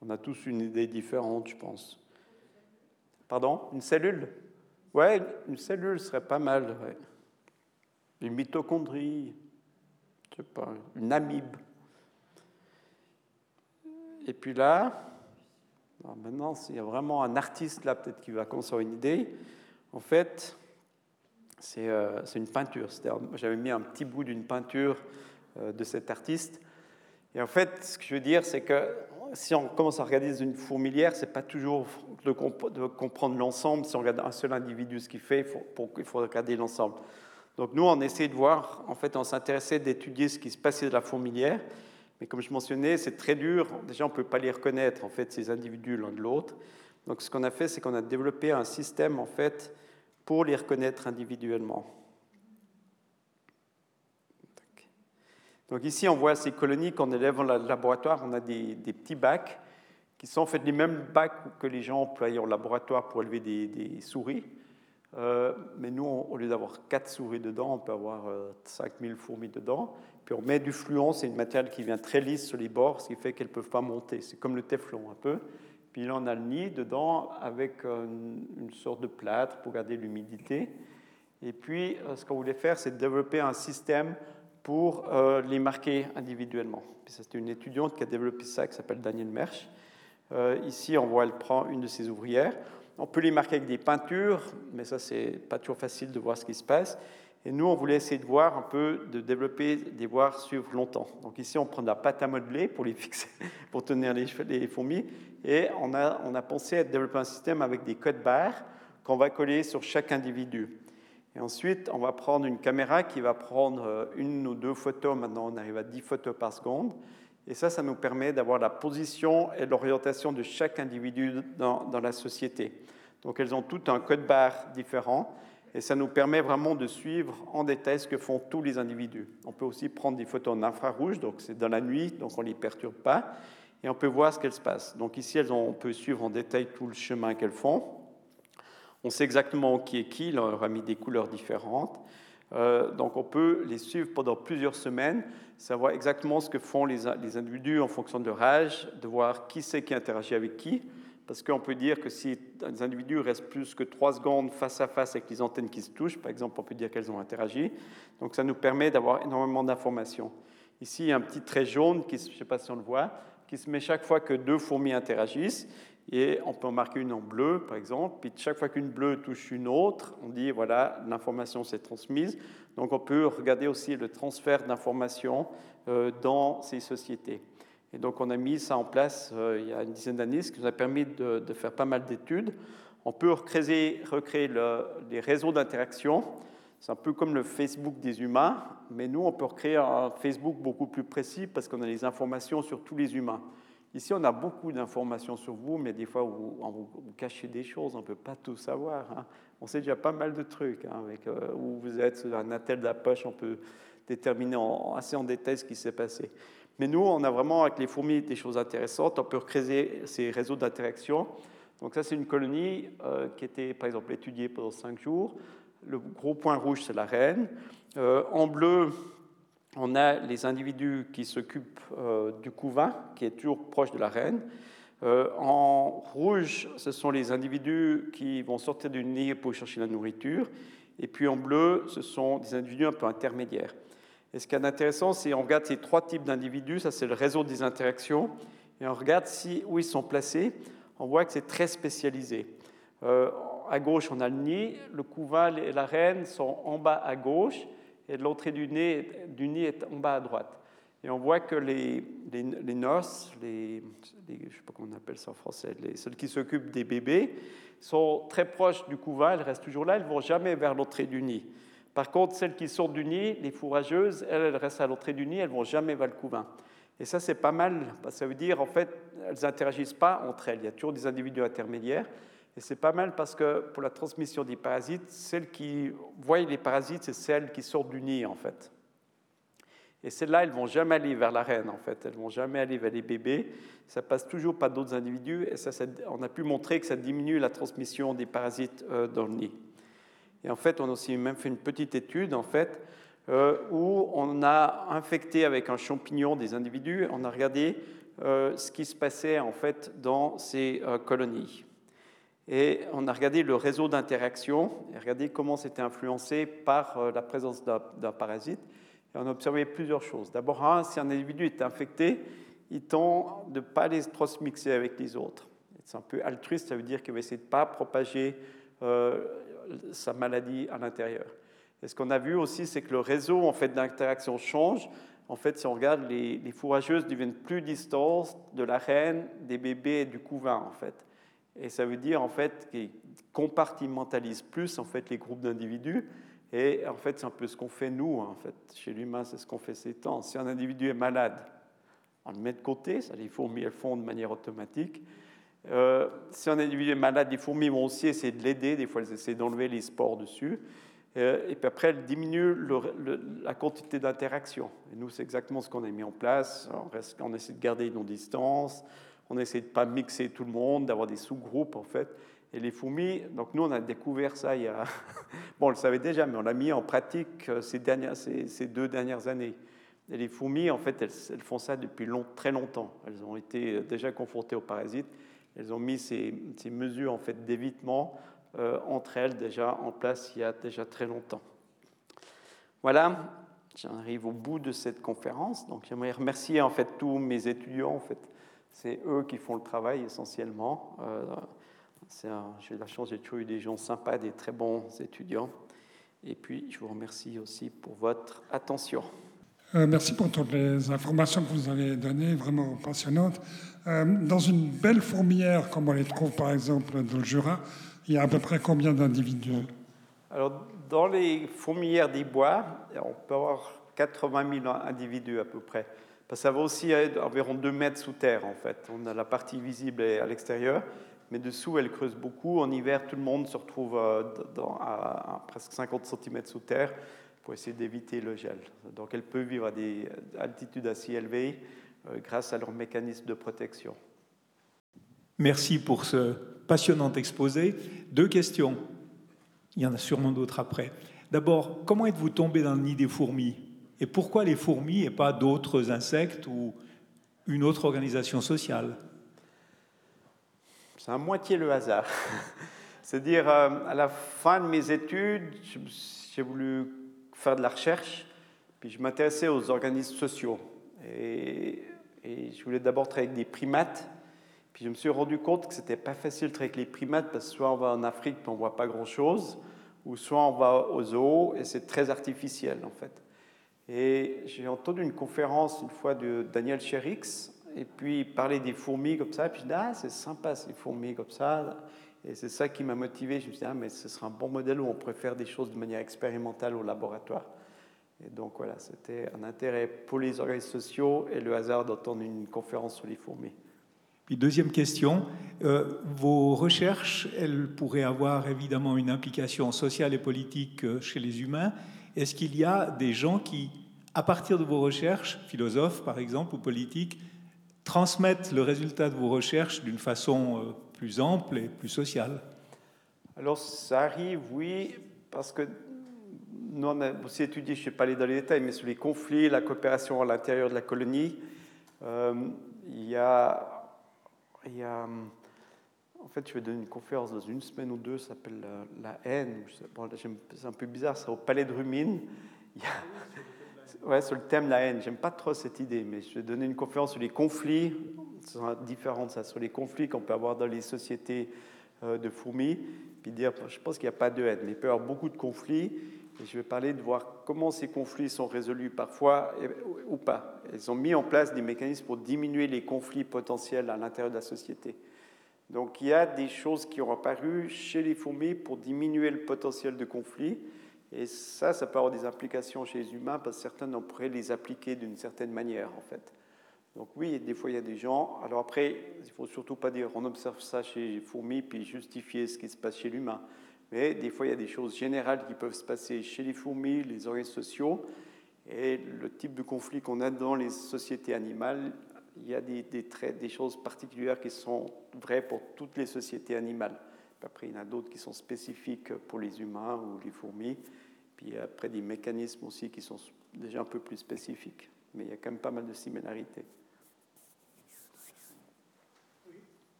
On a tous une idée différente, je pense. Pardon? Une cellule? Ouais, une cellule serait pas mal. Une mitochondrie, je sais pas, une amibe. Et puis là, maintenant, s'il y a vraiment un artiste là, peut-être qui va construire une idée, en fait, c'est euh, une peinture. J'avais mis un petit bout d'une peinture euh, de cet artiste. Et en fait, ce que je veux dire, c'est que si on commence à regarder une fourmilière, c'est pas toujours de, comprendre l'ensemble. Si on regarde un seul individu ce qu'il fait, il faut regarder l'ensemble. Donc nous, on essaie de voir, en fait, on s'intéressait d'étudier ce qui se passait de la fourmilière. Mais comme je mentionnais, c'est très dur. Déjà, on ne peut pas les reconnaître, en fait, ces individus l'un de l'autre. Donc ce qu'on a fait, c'est qu'on a développé un système, en fait, pour les reconnaître individuellement. Donc ici, on voit ces colonies qu'on élève dans le laboratoire. On a des, petits bacs qui sont en fait les mêmes bacs que les gens emploient en laboratoire pour élever des, souris. Euh, mais nous, au lieu d'avoir quatre souris dedans, on peut avoir 5000 euh, fourmis dedans. Puis on met du fluon, c'est une matière qui vient très lisse sur les bords, ce qui fait qu'elles ne peuvent pas monter. C'est comme le téflon un peu. Puis là, on a le nid dedans avec euh, une, sorte de plâtre pour garder l'humidité. Et puis, ce qu'on voulait faire, c'est développer un système pour euh, les marquer individuellement. C'est une étudiante qui a développé ça, qui s'appelle Danielle Mersch. Euh, ici, on voit, elle prend une de ses ouvrières. On peut les marquer avec des peintures, mais ça, c'est pas toujours facile de voir ce qui se passe. Et nous, on voulait essayer de voir un peu, de développer des voir suivre longtemps. Donc ici, on prend de la pâte à modeler pour les fixer, pour tenir les, les fourmis. Et on a, on a pensé à développer un système avec des codes barres qu'on va coller sur chaque individu. Et ensuite, on va prendre une caméra qui va prendre euh, une ou deux photos. Maintenant, on arrive à 10 photos par seconde. Et ça, ça nous permet d'avoir la position et l'orientation de chaque individu dans, la société. Donc, elles ont toutes un code barre différent. Et ça nous permet vraiment de suivre en détail ce que font tous les individus. On peut aussi prendre des photos en infrarouge, donc c'est dans la nuit, donc on ne les perturbe pas. Et on peut voir ce qu'elles se passent. Donc ici, on peut suivre en détail tout le chemin qu'elles font. On sait exactement qui est qui, il leur a mis des couleurs différentes. Euh, donc on peut les suivre pendant plusieurs semaines, savoir exactement ce que font les, individus en fonction de leur âge, de voir qui c'est qui interagit avec qui. Parce qu'on peut dire que si les individus restent plus que trois secondes face à face avec les antennes qui se touchent, par exemple, on peut dire qu'elles ont interagi. Donc ça nous permet d'avoir énormément d'informations. Ici, il y a un petit trait jaune, qui, je ne sais pas si on le voit, qui se met chaque fois que deux fourmis interagissent. Et on peut en marquer une en bleu, par exemple. Puis chaque fois qu'une bleue touche une autre, on dit, voilà, l'information s'est transmise. Donc on peut regarder aussi le transfert d'informations euh, dans ces sociétés. Et donc on a mis ça en place euh, il y a une dizaine d'années, ce qui nous a permis de, faire pas mal d'études. On peut recréer, recréer les réseaux d'interaction. C'est un peu comme le Facebook des humains, mais nous, on peut recréer un Facebook beaucoup plus précis parce qu'on a les informations sur tous les humains. Ici, on a beaucoup d'informations sur vous, mais des fois, vous, vous, cachez des choses, on ne peut pas tout savoir. Hein. On sait déjà pas mal de trucs. Hein, avec euh, où vous êtes, un attel de la poche, on peut déterminer assez en détail ce qui s'est passé. Mais nous, on a vraiment, avec les fourmis, des choses intéressantes. On peut créer ces réseaux d'interaction. Donc ça, c'est une colonie euh, qui était, par exemple, étudiée pendant cinq jours. Le gros point rouge, c'est la reine. Euh, en bleu, on a les individus qui s'occupent euh, du couvain, qui est toujours proche de la reine. Euh, en rouge, ce sont les individus qui vont sortir du nid pour chercher la nourriture. Et puis en bleu, ce sont des individus un peu intermédiaires. Et ce qui est intéressant, c'est qu'on regarde ces trois types d'individus. Ça, c'est le réseau des interactions. Et on regarde si, où ils sont placés. On voit que c'est très spécialisé. Euh, à gauche, on a le nid. Le couvain et la reine sont en bas à gauche. Et l'entrée du nid, du nid est en bas à droite. Et on voit que les, les, nurses, je ne sais pas comment on appelle ça en français, les, celles qui s'occupent des bébés, sont très proches du couvain, elles restent toujours là, elles ne vont jamais vers l'entrée du nid. Par contre, celles qui sortent du nid, les fourrageuses, elles, elles restent à l'entrée du nid, elles ne vont jamais vers le couvain. Et ça, c'est pas mal, parce que ça veut dire, en fait, elles n'interagissent pas entre elles. Il y a toujours des individus intermédiaires. Et c'est pas mal parce que pour la transmission des parasites, celles qui voient les parasites, c'est celles qui sortent du nid, en fait. Et celles-là, elles ne vont jamais aller vers la reine, en fait. Elles vont jamais aller vers les bébés. Ça passe toujours par d'autres individus. Et ça, on a pu montrer que ça diminue la transmission des parasites euh, dans le nid. Et en fait, on a aussi même fait une petite étude, en fait, euh, où on a infecté avec un champignon des individus. On a regardé euh, ce qui se passait, en fait, dans ces colonies. Et on a regardé le réseau d'interaction regardé comment c'était influencé par la présence d'un parasite. Et on a observé plusieurs choses. D'abord, si un individu est infecté, il tend de ne pas les trop se mixer avec les autres. C'est un peu altruiste, ça veut dire qu'il va essayer de ne pas propager euh, sa maladie à l'intérieur. Et ce qu'on a vu aussi, c'est que le réseau en fait, d'interaction change. En fait, si on regarde, les, les, fourrageuses deviennent plus distantes de la reine, des bébés et du couvain, en fait. Et ça veut dire, en fait, qu'ils compartimentalisent plus, en fait, les groupes d'individus. Et en fait, c'est un peu ce qu'on fait nous, en fait. Chez l'humain, c'est ce qu'on fait ces temps. Si un individu est malade, on le met de côté, ça, les fourmis, elles font de manière automatique. Euh, si un individu est malade, les fourmis vont aussi essayer de l'aider, des fois elles essaient d'enlever les spores dessus. Euh, et puis après, elles diminuent la quantité d'interaction. Et nous, c'est exactement ce qu'on a mis en place. On, on essaie de garder nos distances, on essaie de pas mixer tout le monde, d'avoir des sous-groupes, en fait. Et les fourmis, donc nous on a découvert ça il y a, bon on le savait déjà, mais on l'a mis en pratique euh, ces, deux dernières années. Et les fourmis, en fait, elles, font ça depuis long, très longtemps. Elles ont été euh, déjà confrontées aux parasites. Elles ont mis ces, mesures en fait d'évitement euh, entre elles déjà en place il y a déjà très longtemps. Voilà, j'arrive au bout de cette conférence. Donc j'aimerais remercier en fait tous mes étudiants. En fait, c'est eux qui font le travail essentiellement. J'ai eu la chance, j'ai toujours eu des gens sympas, des très bons étudiants. Et puis, je vous remercie aussi pour votre attention.
Euh, merci pour toutes les informations que vous avez données, vraiment passionnantes. Euh, dans une belle fourmilière, comme on les trouve par exemple dans le Jura, il y a à peu près combien d'individus?
Alors, dans les fourmilières des bois, on peut avoir 80 000 individus à peu près. Ça va aussi à environ 2 mètres sous terre, en fait. On a la partie visible à l'extérieur mais dessous, elle creuse beaucoup. En hiver, tout le monde se retrouve euh, à, presque 50 cm sous terre pour essayer d'éviter le gel. Donc, elle peut vivre à des altitudes assez élevées euh, grâce à leur mécanisme de protection.
Merci pour ce passionnant exposé. Deux questions. Il y en a sûrement d'autres après. D'abord, comment êtes-vous tombé dans le nid des fourmis? Et pourquoi les fourmis et pas d'autres insectes ou une autre organisation sociale?
C'est à moitié le hasard. C'est-à-dire, euh, à la fin de mes études, j'ai voulu faire de la recherche, puis je m'intéressais aux organismes sociaux. Et, je voulais d'abord travailler avec des primates, puis je me suis rendu compte que c'était pas facile de travailler avec les primates, parce que soit on va en Afrique, puis on voit pas grand-chose, ou soit on va aux zoos, et c'est très artificiel, en fait. Et j'ai entendu une conférence une fois de Daniel Sherix, et puis parler des fourmis comme ça, et puis je dis, ah, c'est sympa ces fourmis comme ça. Et c'est ça qui m'a motivé. Je me suis dit, ah, mais ce sera un bon modèle où on pourrait faire des choses de manière expérimentale au laboratoire. Et donc voilà, c'était un intérêt pour les organismes sociaux et le hasard d'entendre une conférence sur les fourmis.
Puis deuxième question, euh, vos recherches, elles pourraient avoir évidemment une implication sociale et politique euh, chez les humains. Est-ce qu'il y a des gens qui, à partir de vos recherches, philosophes par exemple ou politiques, transmettre le résultat de vos recherches d'une façon euh, plus ample et plus sociale?
Alors ça arrive, oui, parce que nous, on a aussi étudié, je ne vais pas aller dans les détails, mais sur les conflits, la coopération à l'intérieur de la colonie, euh, y a, il y a en fait, je vais donner une conférence dans une semaine ou deux, ça s'appelle la, haine. c'est un peu bizarre, c'est au Palais de Rumine. Ouais, sur le thème de la haine. J'aime pas trop cette idée, mais je vais donner une conférence sur les conflits. C'est différent de ça, sur les conflits qu'on peut avoir dans les sociétés euh, de fourmis. Puis dire, je pense qu'il n'y a pas de haine, mais il peut y avoir beaucoup de conflits. Et je vais parler de voir comment ces conflits sont résolus parfois ou pas. Ils ont mis en place des mécanismes pour diminuer les conflits potentiels à l'intérieur de la société. Donc il y a des choses qui ont apparu chez les fourmis pour diminuer le potentiel de conflit. Et ça, ça peut avoir des implications chez les humains parce que certains on pourrait les appliquer d'une certaine manière en fait. Donc oui, des fois il y a des gens. Alors après, il faut surtout pas dire on observe ça chez les fourmis puis justifier ce qui se passe chez l'humain. Mais des fois il y a des choses générales qui peuvent se passer chez les fourmis, les organismes sociaux. Et le type de conflit qu'on a dans les sociétés animales il y a des, choses particulières qui sont vraies pour toutes les sociétés animales. Après, il y en a d'autres qui sont spécifiques pour les humains ou les fourmis. Puis après, des mécanismes aussi qui sont déjà un peu plus spécifiques. Mais il y a quand même pas mal de similarités.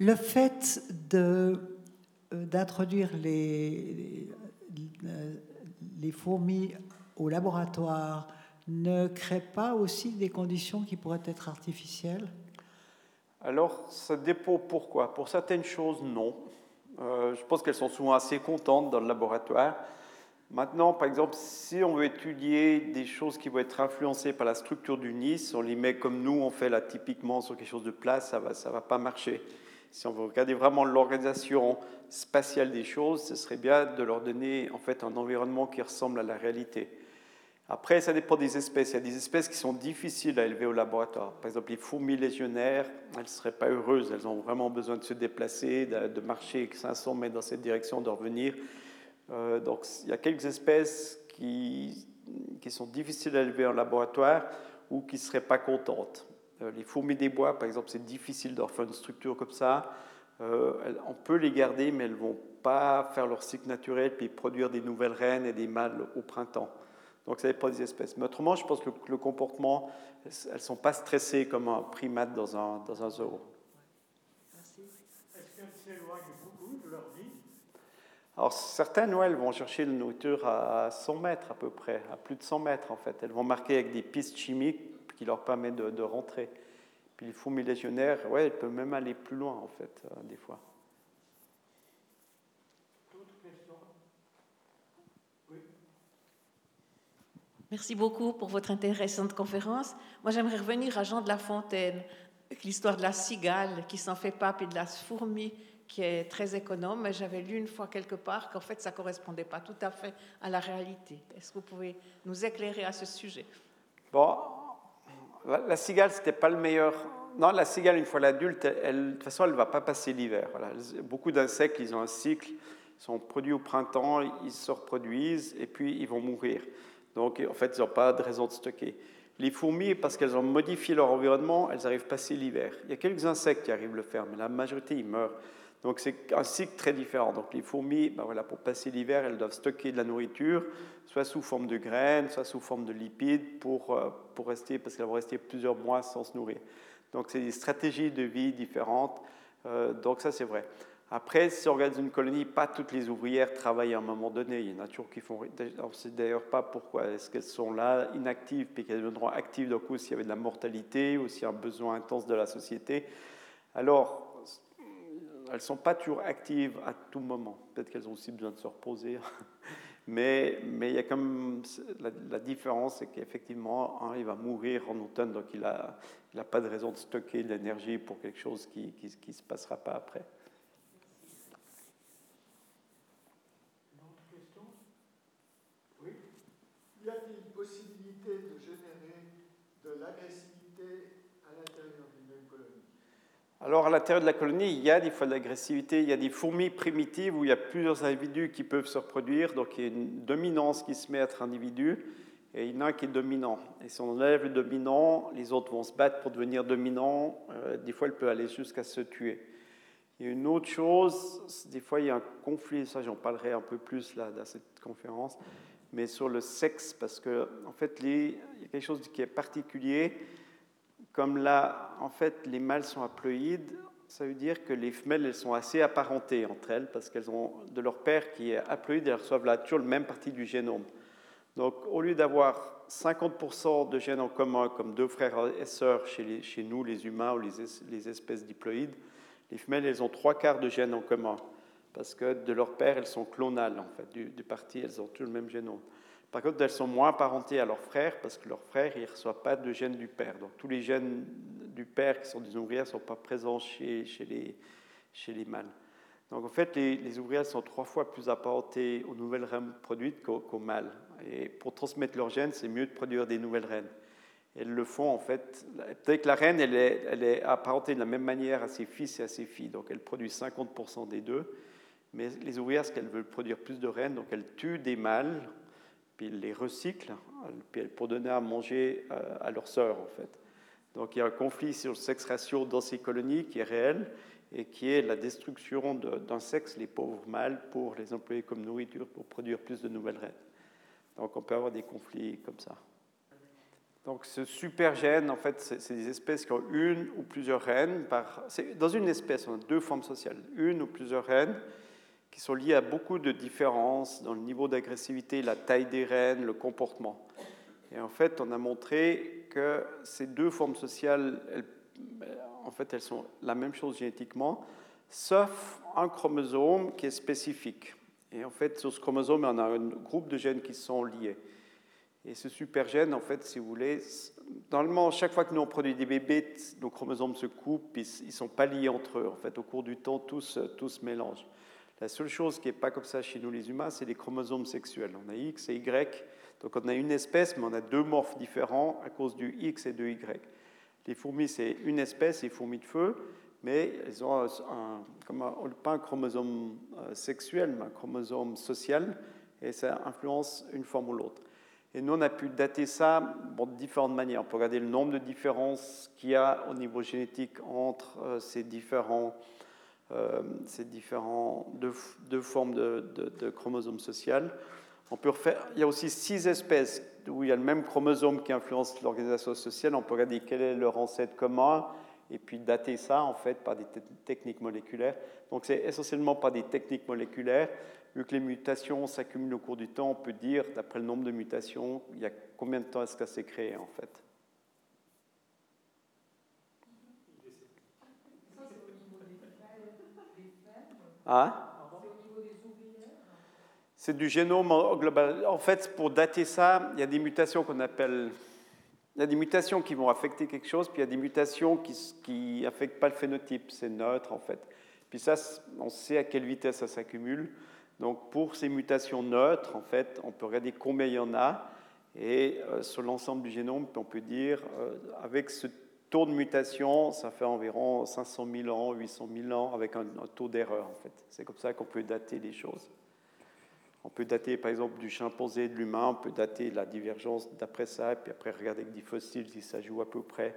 Le fait euh, d'introduire les, les, fourmis au laboratoire ne crée pas aussi des conditions qui pourraient être artificielles?
Alors, ça dépend pourquoi. Pour certaines choses, non. Euh, je pense qu'elles sont souvent assez contentes dans le laboratoire. Maintenant, par exemple, si on veut étudier des choses qui vont être influencées par la structure du nid, on les met comme nous, on fait là typiquement sur quelque chose de plat, ça ne va, ça va pas marcher. Si on veut regarder vraiment l'organisation spatiale des choses, ce serait bien de leur donner en fait un environnement qui ressemble à la réalité. Après, ça dépend des espèces. Il y a des espèces qui sont difficiles à élever au laboratoire. Par exemple, les fourmis légionnaires, elles ne seraient pas heureuses. Elles ont vraiment besoin de se déplacer, de, marcher 500 mètres dans cette direction, de revenir. Euh, donc, il y a quelques espèces qui, sont difficiles à élever en laboratoire ou qui ne seraient pas contentes. Euh, les fourmis des bois, par exemple, c'est difficile de faire une structure comme ça. Euh, on peut les garder, mais elles ne vont pas faire leur cycle naturel puis produire des nouvelles reines et des mâles au printemps. Donc ça dépend des espèces. Mais autrement, je pense que le, comportement, elles ne sont pas stressées comme un primate dans un, dans un zoo.
Est-ce qu'elles s'éloignent beaucoup de leur vie?
Alors certaines, elles vont chercher la nourriture à 100 mètres à peu près, à plus de 100 mètres en fait. Elles vont marquer avec des pistes chimiques qui leur permettent de, de rentrer. Puis les fourmis légionnaires, ouais, elles peuvent même aller plus loin en fait, euh, des fois.
Merci beaucoup pour votre intéressante conférence. Moi, j'aimerais revenir à Jean de La Fontaine, l'histoire de la cigale qui s'en fait pas, et de la fourmi qui est très économe. J'avais lu une fois quelque part qu'en fait, ça correspondait pas tout à fait à la réalité. Est-ce que vous pouvez nous éclairer à ce sujet?
Bon, la, cigale, c'était pas le meilleur. Non, la cigale, une fois l'adulte, de toute façon, elle ne va pas passer l'hiver. Beaucoup d'insectes, ils ont un cycle, ils sont produits au printemps, ils se reproduisent et puis ils vont mourir. Donc, en fait, ils n'ont pas de raison de stocker. Les fourmis, parce qu'elles ont modifié leur environnement, elles arrivent passer l'hiver. Il y a quelques insectes qui arrivent le faire, mais la majorité, ils meurent. Donc, c'est un cycle très différent. Donc, les fourmis, ben voilà, pour passer l'hiver, elles doivent stocker de la nourriture, soit sous forme de graines, soit sous forme de lipides, pour, euh, pour rester, parce qu'elles vont rester plusieurs mois sans se nourrir. Donc, c'est des stratégies de vie différentes. Euh, donc, ça, c'est vrai. Après, si on regarde une colonie, pas toutes les ouvrières travaillent à un moment donné. Il y en a toujours qui font. On ne sait d'ailleurs pas pourquoi. Est-ce qu'elles sont là inactives, puis qu'elles deviendront actives d'un coup s'il y avait de la mortalité ou s'il y a un besoin intense de la société Alors, elles ne sont pas toujours actives à tout moment. Peut-être qu'elles ont aussi besoin de se reposer. mais, il y a comme la, différence, c'est qu'effectivement, un, il va mourir en automne, donc il n'a pas de raison de stocker de l'énergie pour quelque chose qui ne se passera pas après. Alors, à l'intérieur de la colonie, il y a des fois de l'agressivité. Il y a des fourmis primitives où il y a plusieurs individus qui peuvent se reproduire. Donc, il y a une dominance qui se met à être individu. Et il y en a un qui est dominant. Et si on enlève le dominant, les autres vont se battre pour devenir dominants. Euh, des fois, elle peut aller jusqu'à se tuer. Il y a une autre chose, des fois il y a un conflit, ça j'en parlerai un peu plus là dans cette conférence, mais sur le sexe, parce que en fait il y a quelque chose qui est particulier. Comme là, en fait, les mâles sont haploïdes, ça veut dire que les femelles elles sont assez apparentées entre elles parce qu'elles ont de leur père qui est haploïde, elles reçoivent là toujours la même partie du génome. Donc au lieu d'avoir 50% de gènes en commun comme deux frères et sœurs chez, nous, les humains ou les, espèces diploïdes, les femelles, elles ont trois quarts de gènes en commun, parce que de leur père, elles sont clonales, en fait, du, du elles ont tout le même génome. Par contre, elles sont moins apparentées à leurs frères, parce que leurs frères, ne reçoivent pas de gènes du père. Donc, tous les gènes du père qui sont des ouvrières ne sont pas présents chez, les, mâles. Donc, en fait, les, ouvrières sont trois fois plus apparentées aux nouvelles reines produites qu'aux, mâles. Et pour transmettre leurs gènes, c'est mieux de produire des nouvelles reines. Elles le font en fait. Peut-être que la reine, elle est, elle est, apparentée de la même manière à ses fils et à ses filles. Donc elle produit 50% des deux. Mais les ouvrières, ce qu'elles veulent produire plus de reines, donc elles tuent des mâles, puis elles les recyclent, puis pour donner à manger euh, à leurs sœurs en fait. Donc il y a un conflit sur le sexe ratio dans ces colonies qui est réel et qui est la destruction d'un sexe, les pauvres mâles, pour les employer comme nourriture pour produire plus de nouvelles reines. Donc on peut avoir des conflits comme ça. Donc ce supergène, en fait, c'est des espèces qui ont une ou plusieurs reines. Dans une espèce, on a deux formes sociales, une ou plusieurs reines qui sont liées à beaucoup de différences dans le niveau d'agressivité, la taille des reines, le comportement. Et en fait, on a montré que ces deux formes sociales, elles, en fait, elles sont la même chose génétiquement, sauf un chromosome qui est spécifique. Et en fait, sur ce chromosome, on a un groupe de gènes qui sont liés. Et ce supergène, en fait, si vous voulez, normalement, chaque fois que nous on produit des bébés, nos chromosomes se coupent, ils ne sont pas liés entre eux. En fait, au cours du temps, tout se, tout se mélange. La seule chose qui n'est pas comme ça chez nous les humains, c'est les chromosomes sexuels. On a X et Y, donc on a une espèce, mais on a deux morphes différents à cause du X et du Y. Les fourmis, c'est une espèce, les fourmis de feu, mais elles ont un, un, pas un chromosome sexuel, mais un chromosome social, et ça influence une forme ou l'autre. Et nous, on a pu dater ça bon, de différentes manières. On peut regarder le nombre de différences qu'il y a au niveau génétique entre euh, ces différents, euh, ces différents deux, formes de, chromosomes social. On peut refaire, il y a aussi six espèces où il y a le même chromosome qui influence l'organisation sociale. On peut regarder quel est leur ancêtre commun et puis dater ça en fait par des techniques moléculaires. Donc c'est essentiellement par des techniques moléculaires. Vu que les mutations s'accumulent au cours du temps, on peut dire, d'après le nombre de mutations, il y a combien de temps est-ce que ça s'est créé en fait? Ah c'est du génome global. En fait, pour dater ça, il y a des mutations qu'on appelle. Il y a des mutations qui vont affecter quelque chose, puis il y a des mutations qui n'affectent pas le phénotype. C'est neutre, en fait. Puis ça, on sait à quelle vitesse ça s'accumule. Donc, pour ces mutations neutres, en fait, on peut regarder combien il y en a. Et euh, sur l'ensemble du génome, on peut dire, euh, avec ce taux de mutation, ça fait environ 500 000 ans, 800 000 ans, avec un, taux d'erreur, en fait. C'est comme ça qu'on peut dater les choses. On peut dater, par exemple, du chimpanzé de l'humain, on peut dater la divergence d'après ça, et puis après regarder avec des fossiles si ça joue à peu près.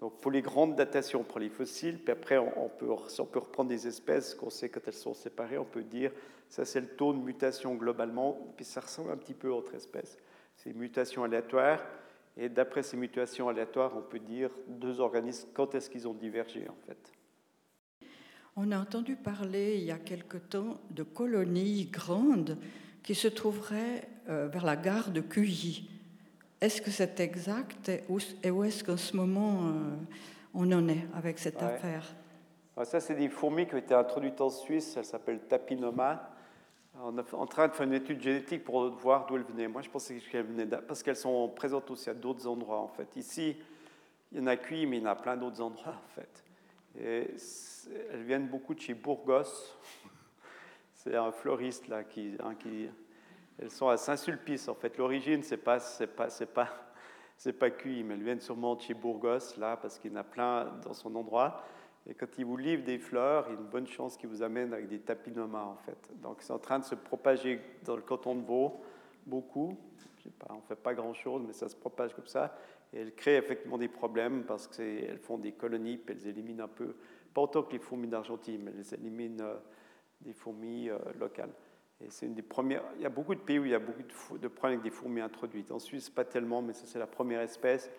Donc pour les grandes datations, on prend les fossiles, puis après on peut, on peut reprendre des espèces qu'on sait quand elles sont séparées, on peut dire ça c'est le taux de mutation globalement, puis ça ressemble un petit peu à autre espèce. C'est mutations aléatoires, et d'après ces mutations aléatoires, on peut dire deux organismes, quand est-ce qu'ils ont divergé en fait.
On a entendu parler il y a quelque temps de colonies grandes qui se trouveraient euh, vers la gare de Cuyi. Est-ce que c'est exact et où est-ce qu'en ce moment euh, on en est avec cette ouais. affaire?
Alors Ça, c'est des fourmis qui ont été introduites en Suisse, elles s'appellent Tapinoma. Est en train de faire une étude génétique pour voir d'où elles venaient. Moi, je pensais qu'elles venaient parce qu'elles sont présentes aussi à d'autres endroits, en fait. Ici, il y en a Cuyi, mais il y en a plein d'autres endroits, en fait. Elles viennent beaucoup de chez Burgos. C'est un fleuriste là qui, hein, qui, elles sont à Saint-Sulpice en fait. L'origine c'est pas c'est pas c'est pas c'est pas cuit, mais elles viennent sûrement de chez Burgos là parce qu'il y en a plein dans son endroit. Et quand ils vous livrent des fleurs, il y a une bonne chance qu'ils vous amènent avec des tapinomas en fait. Donc c'est en train de se propager dans le canton de Vaud beaucoup. Pas, on fait pas grand chose, mais ça se propage comme ça. Et elles créent effectivement des problèmes parce qu'elles font des colonies, puis elles éliminent un peu Pas autant que les fourmis d'Argentine, mais elles éliminent euh, des fourmis euh, locales. Et c'est une des premières. Il y a beaucoup de pays où il y a beaucoup de, problèmes avec des fourmis introduites. En Suisse, pas tellement, mais ça, c'est la première espèce.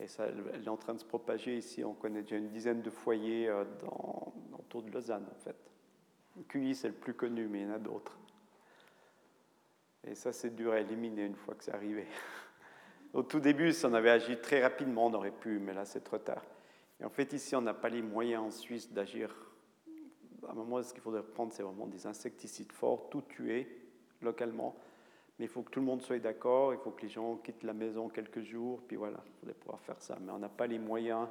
Et ça, elle est en train de se propager ici. On connaît déjà une dizaine de foyers euh, dans, autour de Lausanne, en fait. QI, c'est le plus connu, mais il y en a d'autres. Et ça, c'est dur à éliminer une fois que c'est arrivé. Au tout début, si on avait agi très rapidement, on aurait pu, mais là, c'est trop tard. Et en fait, ici, on n'a pas les moyens en Suisse d'agir. À un moment, ce qu'il faudrait prendre, c'est vraiment des insecticides forts, tout tuer localement. Mais il faut que tout le monde soit d'accord, il faut que les gens quittent la maison quelques jours, puis voilà, il faudrait pouvoir faire ça. Mais on n'a pas les moyens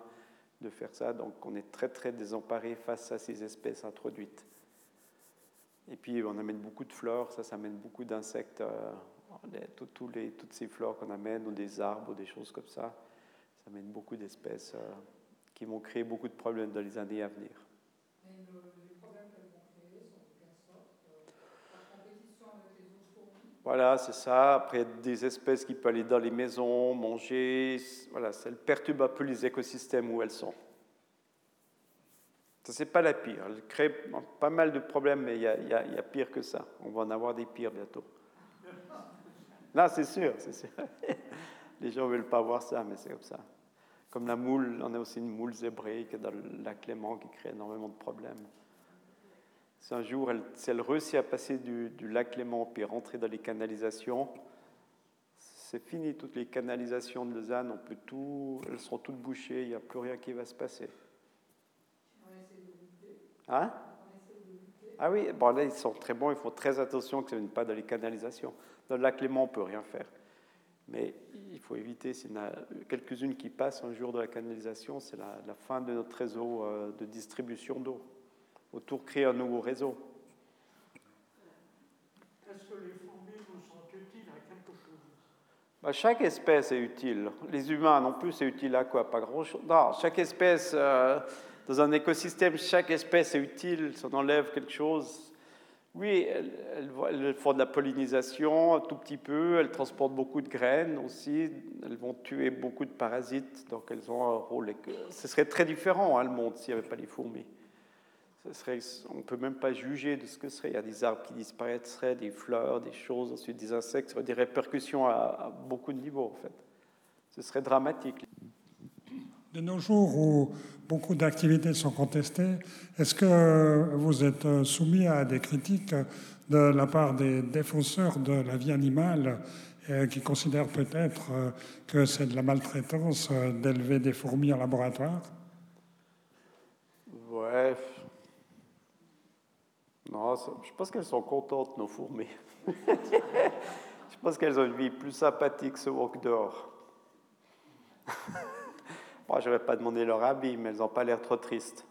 de faire ça, donc on est très très désemparé face à ces espèces introduites. Et puis on amène beaucoup de fleurs, ça, ça amène beaucoup d'insectes. Euh, toutes ces fleurs qu'on amène, ou des arbres, ou des choses comme ça, ça amène beaucoup d'espèces euh, qui vont créer beaucoup de problèmes dans les années à venir. Voilà, c'est ça. Après, des espèces qui peuvent aller dans les maisons, manger. Voilà, ça perturbe un peu les écosystèmes où elles sont. Ça, c'est pas la pire. Elle crée pas mal de problèmes, mais il y, y, a pire que ça. On va en avoir des pires bientôt. Là, c'est sûr, c'est sûr. Les gens ne veulent pas voir ça, mais c'est comme ça. Comme la moule, on a aussi une moule zébrée qui est dans le lac Léman qui crée énormément de problèmes. Si un jour, elle, si elle réussit à passer du, lac Léman puis rentrer dans les canalisations, c'est fini, toutes les canalisations de Lausanne, on peut tout, elles seront toutes bouchées, il n'y a plus rien qui va se passer. Hein? Ah oui, bon là ils sont très bons, il faut très attention que ça ne vienne pas dans les canalisations. Dans le lac Léman, on ne peut rien faire. Mais il faut éviter, s'il y en a quelques-unes qui passent un jour de la canalisation, c'est la, fin de notre réseau euh, de distribution d'eau. Autour, créer un nouveau réseau.
Est-ce que les fourmis nous sont utiles à quelque chose?
Bah, Chaque espèce est utile. Les humains non plus, c'est utile à quoi? Pas grand-chose. Non, chaque espèce, euh, dans un écosystème, chaque espèce est utile. Si on enlève quelque chose, oui, elles, font de la pollinisation un tout petit peu, elles transportent beaucoup de graines aussi, elles vont tuer beaucoup de parasites, donc elles ont un rôle. Ce serait très différent, hein, le monde, s'il n'y avait pas les fourmis. Serait, on ne peut même pas juger de ce que ce serait. Il y a des arbres qui disparaîtraient, des fleurs, des choses, ensuite des insectes, ça aurait des répercussions à, à beaucoup de niveaux, en fait. Ce serait dramatique.
De nos jours où beaucoup d'activités sont contestées, est-ce que vous êtes soumis à des critiques de la part des défenseurs de la vie animale euh, qui considèrent peut-être euh, que c'est de la maltraitance euh, d'élever des fourmis en laboratoire?
Ouais. Je pense qu'elles sont contentes, nos fourmis. je pense qu'elles ont une vie plus sympathique ce que dehors. Moi, je n'aurais pas demandé leur habit, mais elles n'ont pas l'air trop tristes.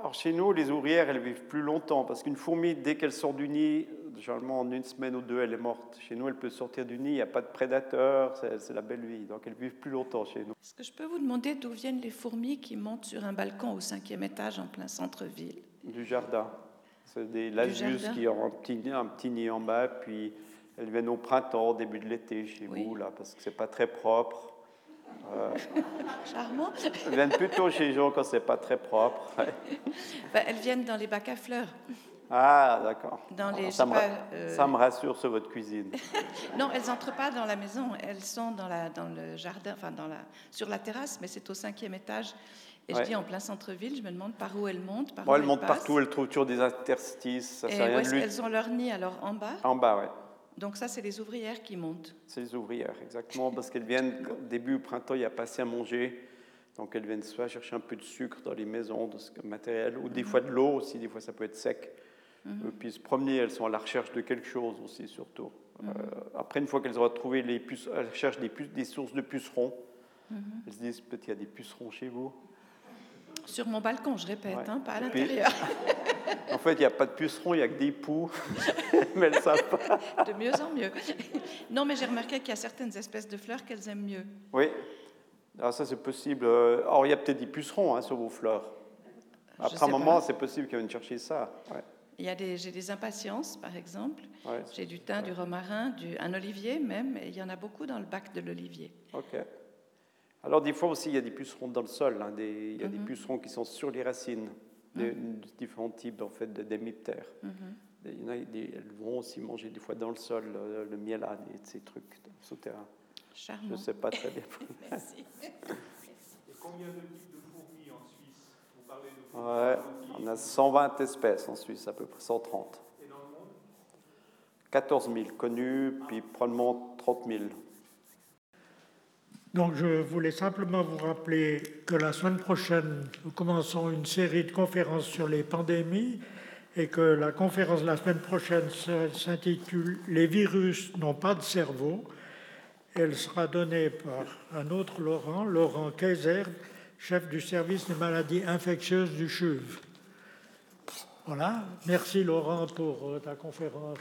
Alors, chez nous, les ouvrières, elles vivent plus longtemps, parce qu'une fourmi, dès qu'elle sort du nid, généralement en une semaine ou deux, elle est morte. Chez nous, elle peut sortir du nid, il n'y a pas de prédateurs, c'est la belle vie. Donc, elles vivent plus longtemps chez nous.
Est-ce que je peux vous demander d'où viennent les fourmis qui montent sur un balcon au cinquième étage en plein centre-ville?
Du jardin. C'est des lasius qui ont un petit, un petit nid en bas, puis elles viennent au printemps, au début de l'été chez vous, là, parce que c'est pas très propre.
Euh, Charmant.
Elles viennent plutôt chez les gens quand c'est pas très propre.
Ben, elles viennent dans les bacs à fleurs.
Ah, d'accord.
ça,
me, euh, ça me rassure sur votre cuisine.
non, elles n'entrent pas dans la maison. Elles sont dans, la, dans le jardin, enfin dans la, sur la terrasse, mais c'est au cinquième étage. Et je dis en plein centre-ville, je me demande par où elles montent. Par
elles, montent partout, elles trouvent toujours des interstices.
Ça Et où est-ce qu'elles ont leur nid alors? En bas?
En bas, oui.
Donc ça, c'est les ouvrières qui montent.
C'est les ouvrières, exactement, parce qu'elles viennent, début printemps, il n'y a pas assez à manger. Donc elles viennent soit chercher un peu de sucre dans les maisons, de ce matériel, ou des fois de l'eau aussi, des fois ça peut être sec. Et puis se promener, elles sont à la recherche de quelque chose aussi, surtout. Mhm. Euh, après, une fois qu'elles auront trouvé les puces, elles cherchent des, des sources de pucerons. Mhm. Elles se disent, peut-être il y a des pucerons chez vous.
Sur mon balcon, je répète, hein, pas à l'intérieur.
en fait, il n'y a pas de pucerons, il n'y a que des poux, mais elles savent pas.
De mieux en mieux. Non, mais j'ai remarqué qu'il y a certaines espèces de fleurs qu'elles aiment mieux.
Oui, alors ah, ça c'est possible. Alors il y a peut-être des pucerons hein, sur vos fleurs. Après un moment, c'est possible qu'elles viennent chercher ça.
Des, j'ai des impatiences, par exemple. j'ai du thym, du romarin, du, un olivier même, et il y en a beaucoup dans le bac de l'olivier.
Ok. Alors, des fois aussi, il y a des pucerons dans le sol. hein, des- il y a des
Mhm.
pucerons qui sont sur les racines, de, de différents types en fait, de- d'hémiptères.
Mhm.
Il y en a, des- elles vont aussi manger des fois dans le sol euh, le miel à et ces trucs souterrains. Je
Charmant.
ne sais pas très bien.
Merci.
Et combien de types de fourmis en Suisse Vous parlez de fourmis
Ouais, on a 120 espèces en Suisse, à peu près 130.
Et dans le monde?
14 000 connus, puis probablement 30 000.
Donc je voulais simplement vous rappeler que la semaine prochaine, nous commençons une série de conférences sur les pandémies et que la conférence de la semaine prochaine s'intitule Les virus n'ont pas de cerveau. Elle sera donnée par un autre Laurent, Laurent Kaiser, chef du service des maladies infectieuses du CHUV. Voilà, merci Laurent pour euh, ta conférence.